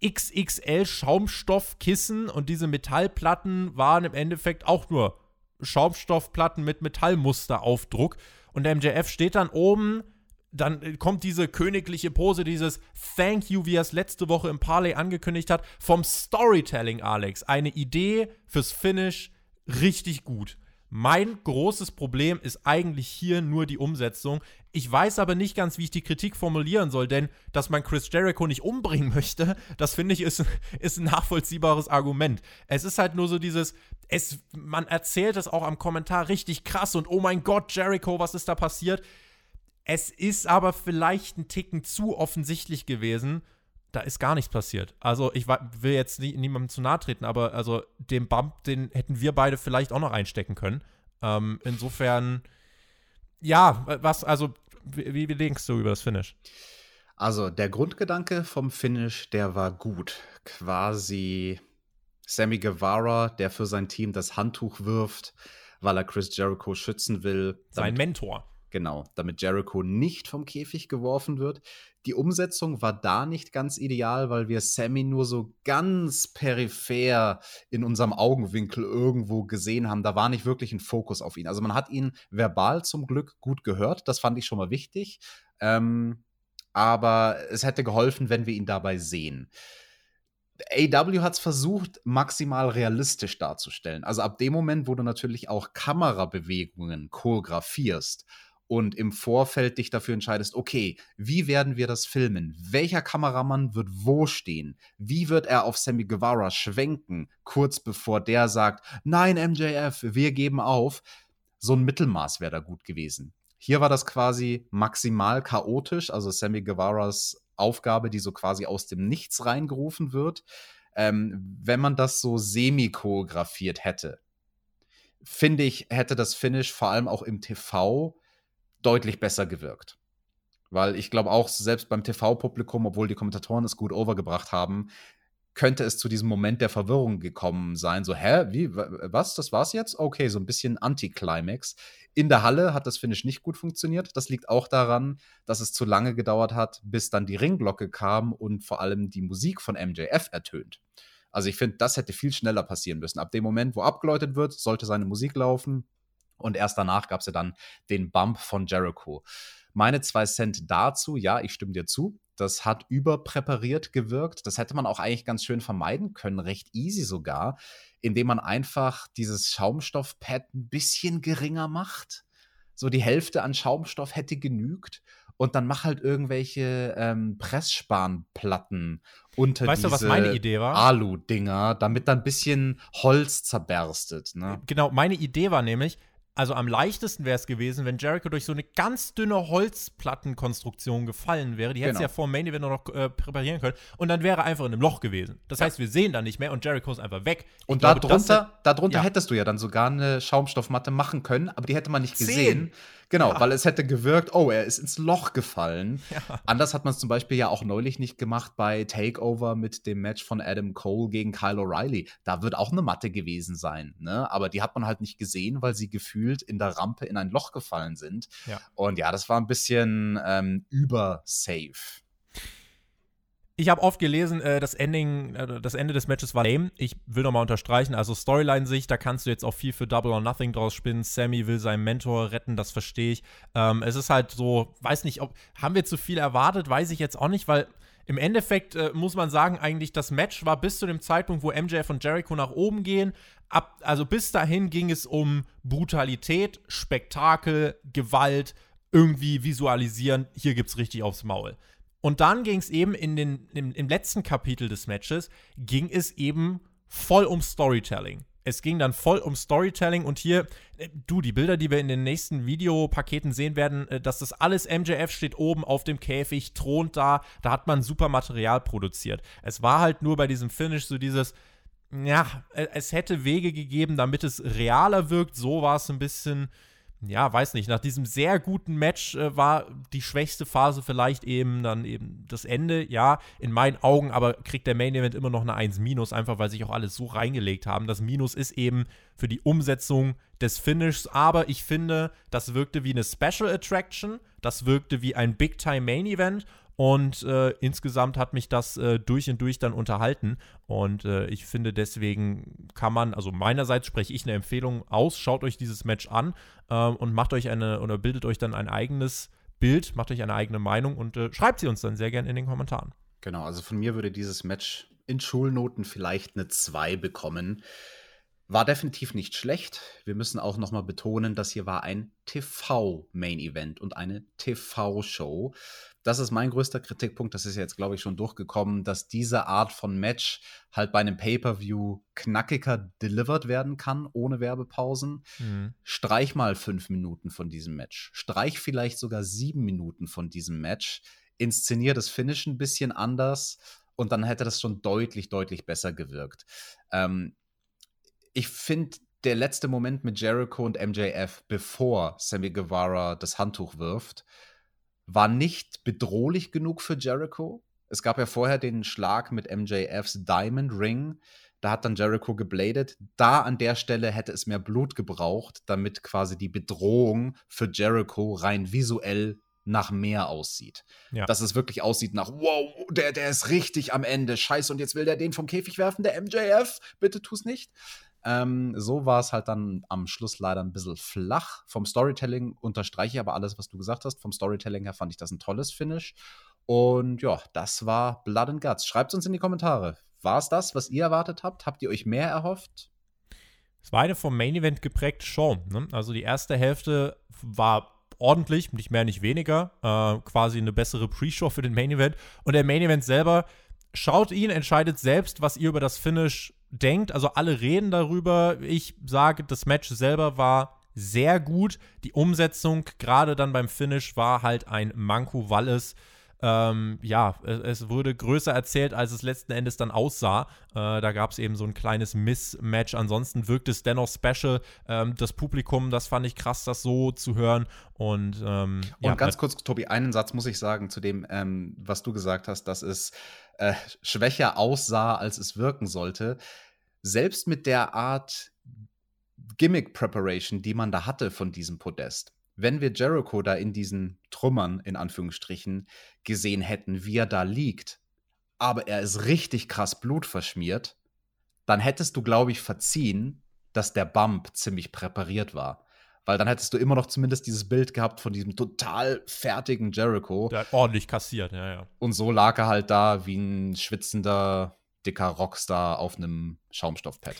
XXL Schaumstoffkissen und diese Metallplatten waren im Endeffekt auch nur Schaumstoffplatten mit Metallmusteraufdruck. Und MJF steht dann oben dann kommt diese königliche Pose, dieses Thank you, wie er es letzte Woche im Parlay angekündigt hat, vom Storytelling, Alex. Eine Idee fürs Finish richtig gut. Mein großes Problem ist eigentlich hier nur die Umsetzung. Ich weiß aber nicht ganz, wie ich die Kritik formulieren soll, denn dass man Chris Jericho nicht umbringen [laughs] möchte, das finde ich ist, ist ein nachvollziehbares Argument. Es ist halt nur so dieses, es, man erzählt es auch am Kommentar richtig krass und oh mein Gott, Jericho, was ist da passiert? Es ist aber vielleicht ein Ticken zu offensichtlich gewesen. Da ist gar nichts passiert. Also, ich will jetzt nie, niemandem zu nahe treten, aber also den Bump, den hätten wir beide vielleicht auch noch einstecken können. Ähm, insofern, ja, was, also, wie, wie denkst du über das Finish? Also, der Grundgedanke vom Finish, der war gut. Quasi Sammy Guevara, der für sein Team das Handtuch wirft, weil er Chris Jericho schützen will. Sein Mentor. Genau, damit Jericho nicht vom Käfig geworfen wird. Die Umsetzung war da nicht ganz ideal, weil wir Sammy nur so ganz peripher in unserem Augenwinkel irgendwo gesehen haben. Da war nicht wirklich ein Fokus auf ihn. Also man hat ihn verbal zum Glück gut gehört. Das fand ich schon mal wichtig. Ähm, aber es hätte geholfen, wenn wir ihn dabei sehen. AW hat es versucht, maximal realistisch darzustellen. Also ab dem Moment, wo du natürlich auch Kamerabewegungen choreografierst und im Vorfeld dich dafür entscheidest, okay, wie werden wir das filmen? Welcher Kameramann wird wo stehen? Wie wird er auf Sammy Guevara schwenken, kurz bevor der sagt, nein, MJF, wir geben auf? So ein Mittelmaß wäre da gut gewesen. Hier war das quasi maximal chaotisch, also Sammy Guevaras Aufgabe, die so quasi aus dem Nichts reingerufen wird. Ähm, wenn man das so semi-choreografiert hätte, finde ich, hätte das Finish vor allem auch im TV deutlich besser gewirkt. Weil ich glaube auch, selbst beim TV-Publikum, obwohl die Kommentatoren es gut overgebracht haben, könnte es zu diesem Moment der Verwirrung gekommen sein. So, hä, wie, was, das war's jetzt? Okay, so ein bisschen Anti-Climax. In der Halle hat das Finish nicht gut funktioniert. Das liegt auch daran, dass es zu lange gedauert hat, bis dann die Ringglocke kam und vor allem die Musik von MJF ertönt. Also ich finde, das hätte viel schneller passieren müssen. Ab dem Moment, wo abgeläutet wird, sollte seine Musik laufen. Und erst danach gab es ja dann den Bump von Jericho. Meine zwei Cent dazu, ja, ich stimme dir zu. Das hat überpräpariert gewirkt. Das hätte man auch eigentlich ganz schön vermeiden können, recht easy sogar, indem man einfach dieses Schaumstoffpad ein bisschen geringer macht. So die Hälfte an Schaumstoff hätte genügt. Und dann mach halt irgendwelche ähm, Pressspanplatten unter weißt diese du, was meine Idee war? Alu-Dinger, damit dann ein bisschen Holz zerberstet. Ne? Genau, meine Idee war nämlich, also am leichtesten wäre es gewesen, wenn Jericho durch so eine ganz dünne Holzplattenkonstruktion gefallen wäre. Die hätte genau. ja vor dem Main Event noch äh, präparieren können. Und dann wäre er einfach in einem Loch gewesen. Das ja. heißt, wir sehen da nicht mehr und Jericho ist einfach weg. Und darunter, darunter ja. hättest du ja dann sogar eine Schaumstoffmatte machen können, aber die hätte man nicht gesehen. Zehn. Genau, ja. weil es hätte gewirkt, oh, er ist ins Loch gefallen. [laughs] Ja. Anders hat man es zum Beispiel ja auch neulich nicht gemacht bei Takeover mit dem Match von Adam Cole gegen Kyle O'Reilly. Da wird auch eine Matte gewesen sein, ne? Aber die hat man halt nicht gesehen, weil sie gefühlt in der Rampe in ein Loch gefallen sind. Ja. Und ja, das war ein bisschen ähm, übersafe. Ich habe oft gelesen, äh, das Ending, äh, das Ende des Matches war lame. Ich will nochmal unterstreichen, also Storyline-Sicht, da kannst du jetzt auch viel für Double or Nothing draus spinnen. Sammy will seinen Mentor retten, das verstehe ich. Ähm, es ist halt so, weiß nicht, ob, haben wir zu viel erwartet, weiß ich jetzt auch nicht, weil im Endeffekt äh, muss man sagen, eigentlich das Match war bis zu dem Zeitpunkt, wo MJF und Jericho nach oben gehen. Ab, also bis dahin ging es um Brutalität, Spektakel, Gewalt, irgendwie visualisieren. Hier gibt's richtig aufs Maul. Und dann ging es eben in den, im, im letzten Kapitel des Matches, ging es eben voll um Storytelling. Es ging dann voll um Storytelling und hier, äh, du, die Bilder, die wir in den nächsten Videopaketen sehen werden, äh, dass das alles MJF steht oben auf dem Käfig, thront da, da hat man super Material produziert. Es war halt nur bei diesem Finish so dieses, ja, äh, es hätte Wege gegeben, damit es realer wirkt. So war es ein bisschen, ja, weiß nicht, nach diesem sehr guten Match äh, war die schwächste Phase vielleicht eben dann eben das Ende. Ja, in meinen Augen, aber kriegt der Main Event immer noch eine 1 minus, einfach weil sich auch alles so reingelegt haben. Das Minus ist eben für die Umsetzung des Finishs, aber ich finde, das wirkte wie eine Special Attraction, das wirkte wie ein Big Time Main Event und äh, insgesamt hat mich das äh, durch und durch dann unterhalten. Und äh, ich finde, deswegen kann man, also meinerseits spreche ich eine Empfehlung aus, schaut euch dieses Match an ähm, und macht euch eine oder bildet euch dann ein eigenes Bild, macht euch eine eigene Meinung und äh, schreibt sie uns dann sehr gerne in den Kommentaren. Genau, also von mir würde dieses Match in Schulnoten vielleicht eine 2 bekommen. War definitiv nicht schlecht. Wir müssen auch nochmal betonen, dass hier war ein TV-Main-Event und eine TV-Show das ist mein größter Kritikpunkt. Das ist jetzt, glaube ich, schon durchgekommen, dass diese Art von Match halt bei einem Pay-Per-View knackiger delivered werden kann, ohne Werbepausen. Mhm. Streich mal fünf Minuten von diesem Match. Streich vielleicht sogar sieben Minuten von diesem Match. Inszenier das Finish ein bisschen anders und dann hätte das schon deutlich, deutlich besser gewirkt. Ähm, ich finde, der letzte Moment mit Jericho und MJF, bevor Sammy Guevara das Handtuch wirft, war nicht bedrohlich genug für Jericho. Es gab ja vorher den Schlag mit MJFs Diamond Ring. Da hat dann Jericho gebladet. Da an der Stelle hätte es mehr Blut gebraucht, damit quasi die Bedrohung für Jericho rein visuell nach mehr aussieht. Ja. Dass es wirklich aussieht nach, wow, der, der ist richtig am Ende. Scheiße, und jetzt will der den vom Käfig werfen, der MJF. Bitte tu's nicht. Ähm, so war es halt dann am Schluss leider ein bisschen flach. Vom Storytelling unterstreiche ich aber alles, was du gesagt hast. Vom Storytelling her fand ich das ein tolles Finish. Und ja, das war Blood and Guts. Schreibt uns in die Kommentare. War es das, was ihr erwartet habt? Habt ihr euch mehr erhofft? Es war eine vom Main Event geprägte Show. Ne? Also die erste Hälfte war ordentlich, nicht mehr, nicht weniger. Äh, quasi eine bessere Pre-Show für den Main Event. Und der Main Event selber, schaut ihn, entscheidet selbst, was ihr über das Finish denkt. Also alle reden darüber. Ich sage, das Match selber war sehr gut. Die Umsetzung, gerade dann beim Finish, war halt ein Manko, weil es ähm, ja, es, wurde größer erzählt, als es letzten Endes dann aussah. Äh, da gab es eben so ein kleines Mismatch. Ansonsten wirkt es dennoch special. Ähm, das Publikum, das fand ich krass, das so zu hören. Und, ähm, Und ja, ganz kurz, Tobi, einen Satz muss ich sagen zu dem, ähm, was du gesagt hast, dass es äh, schwächer aussah, als es wirken sollte. Selbst mit der Art Gimmick Preparation, die man da hatte von diesem Podest, wenn wir Jericho da in diesen Trümmern, in Anführungsstrichen, gesehen hätten, wie er da liegt, aber er ist richtig krass blutverschmiert, dann hättest du, glaube ich, verziehen, dass der Bump ziemlich präpariert war. Weil dann hättest du immer noch zumindest dieses Bild gehabt von diesem total fertigen Jericho. Der hat ordentlich kassiert, ja, ja. Und so lag er halt da wie ein schwitzender, dicker Rockstar auf einem Schaumstoffpad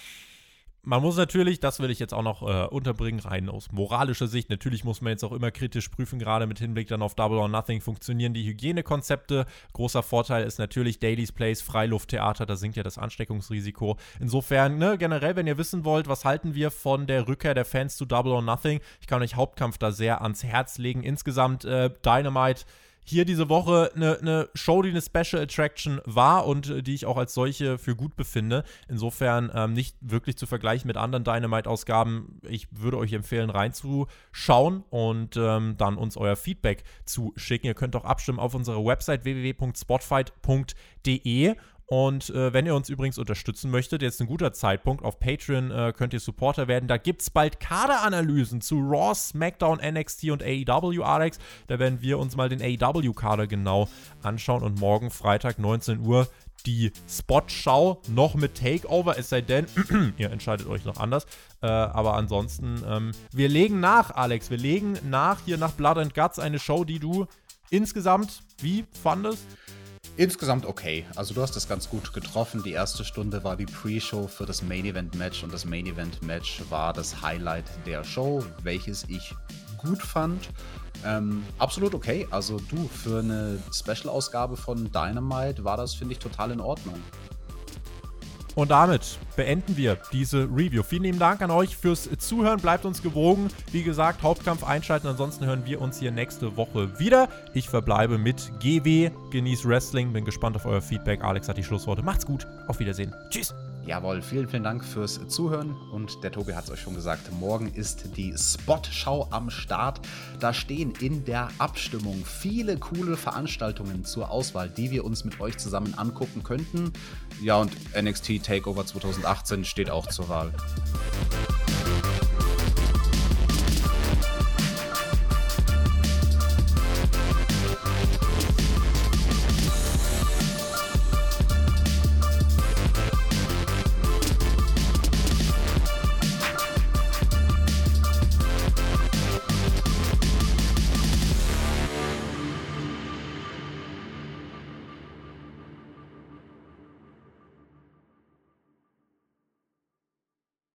man muss natürlich, das will ich jetzt auch noch äh, unterbringen, rein aus moralischer Sicht, natürlich muss man jetzt auch immer kritisch prüfen, gerade mit Hinblick dann auf Double or Nothing, funktionieren die Hygienekonzepte. Großer Vorteil ist natürlich Daily's Place, Freilufttheater, da sinkt ja das Ansteckungsrisiko. Insofern, ne, generell, wenn ihr wissen wollt, was halten wir von der Rückkehr der Fans zu Double or Nothing, ich kann euch Hauptkampf da sehr ans Herz legen. Insgesamt äh, Dynamite hier diese Woche eine, eine, Show, die eine Special Attraction war und äh, die ich auch als solche für gut befinde. Insofern ähm, nicht wirklich zu vergleichen mit anderen Dynamite-Ausgaben. Ich würde euch empfehlen, reinzuschauen und ähm, dann uns euer Feedback zu schicken. Ihr könnt auch abstimmen auf unserer Website www.spotfight.de und äh, wenn ihr uns übrigens unterstützen möchtet, jetzt ein guter Zeitpunkt. Auf Patreon äh, könnt ihr Supporter werden. Da gibt es bald Kaderanalysen zu Raw, SmackDown, NXT und AEW, Alex. Da werden wir uns mal den AEW-Kader genau anschauen. Und morgen, Freitag, 19 Uhr, die Spot-Schau noch mit Takeover. Es sei denn, [clears throat] ihr entscheidet euch noch anders. Äh, aber ansonsten, ähm, wir legen nach, Alex. Wir legen nach hier nach Blood and Guts eine Show, die du insgesamt wie fandest? Insgesamt okay. Also du hast das ganz gut getroffen. Die erste Stunde war die Pre-Show für das Main Event Match und das Main Event Match war das Highlight der Show, welches ich gut fand. Ähm, absolut okay. Also du, für eine Special-Ausgabe von Dynamite war das, finde ich, total in Ordnung. Und damit beenden wir diese Review. Vielen lieben Dank an euch fürs Zuhören. Bleibt uns gewogen. Wie gesagt, Hauptkampf einschalten. Ansonsten hören wir uns hier nächste Woche wieder. Ich verbleibe mit GW. Genieß Wrestling. Bin gespannt auf euer Feedback. Alex hat die Schlussworte. Macht's gut. Auf Wiedersehen. Tschüss. Jawohl, vielen, vielen Dank fürs Zuhören. Und der Tobi hat es euch schon gesagt, morgen ist die Spot-Schau am Start. Da stehen in der Abstimmung viele coole Veranstaltungen zur Auswahl, die wir uns mit euch zusammen angucken könnten. Ja, und NXT Takeover 2018 steht auch zur Wahl.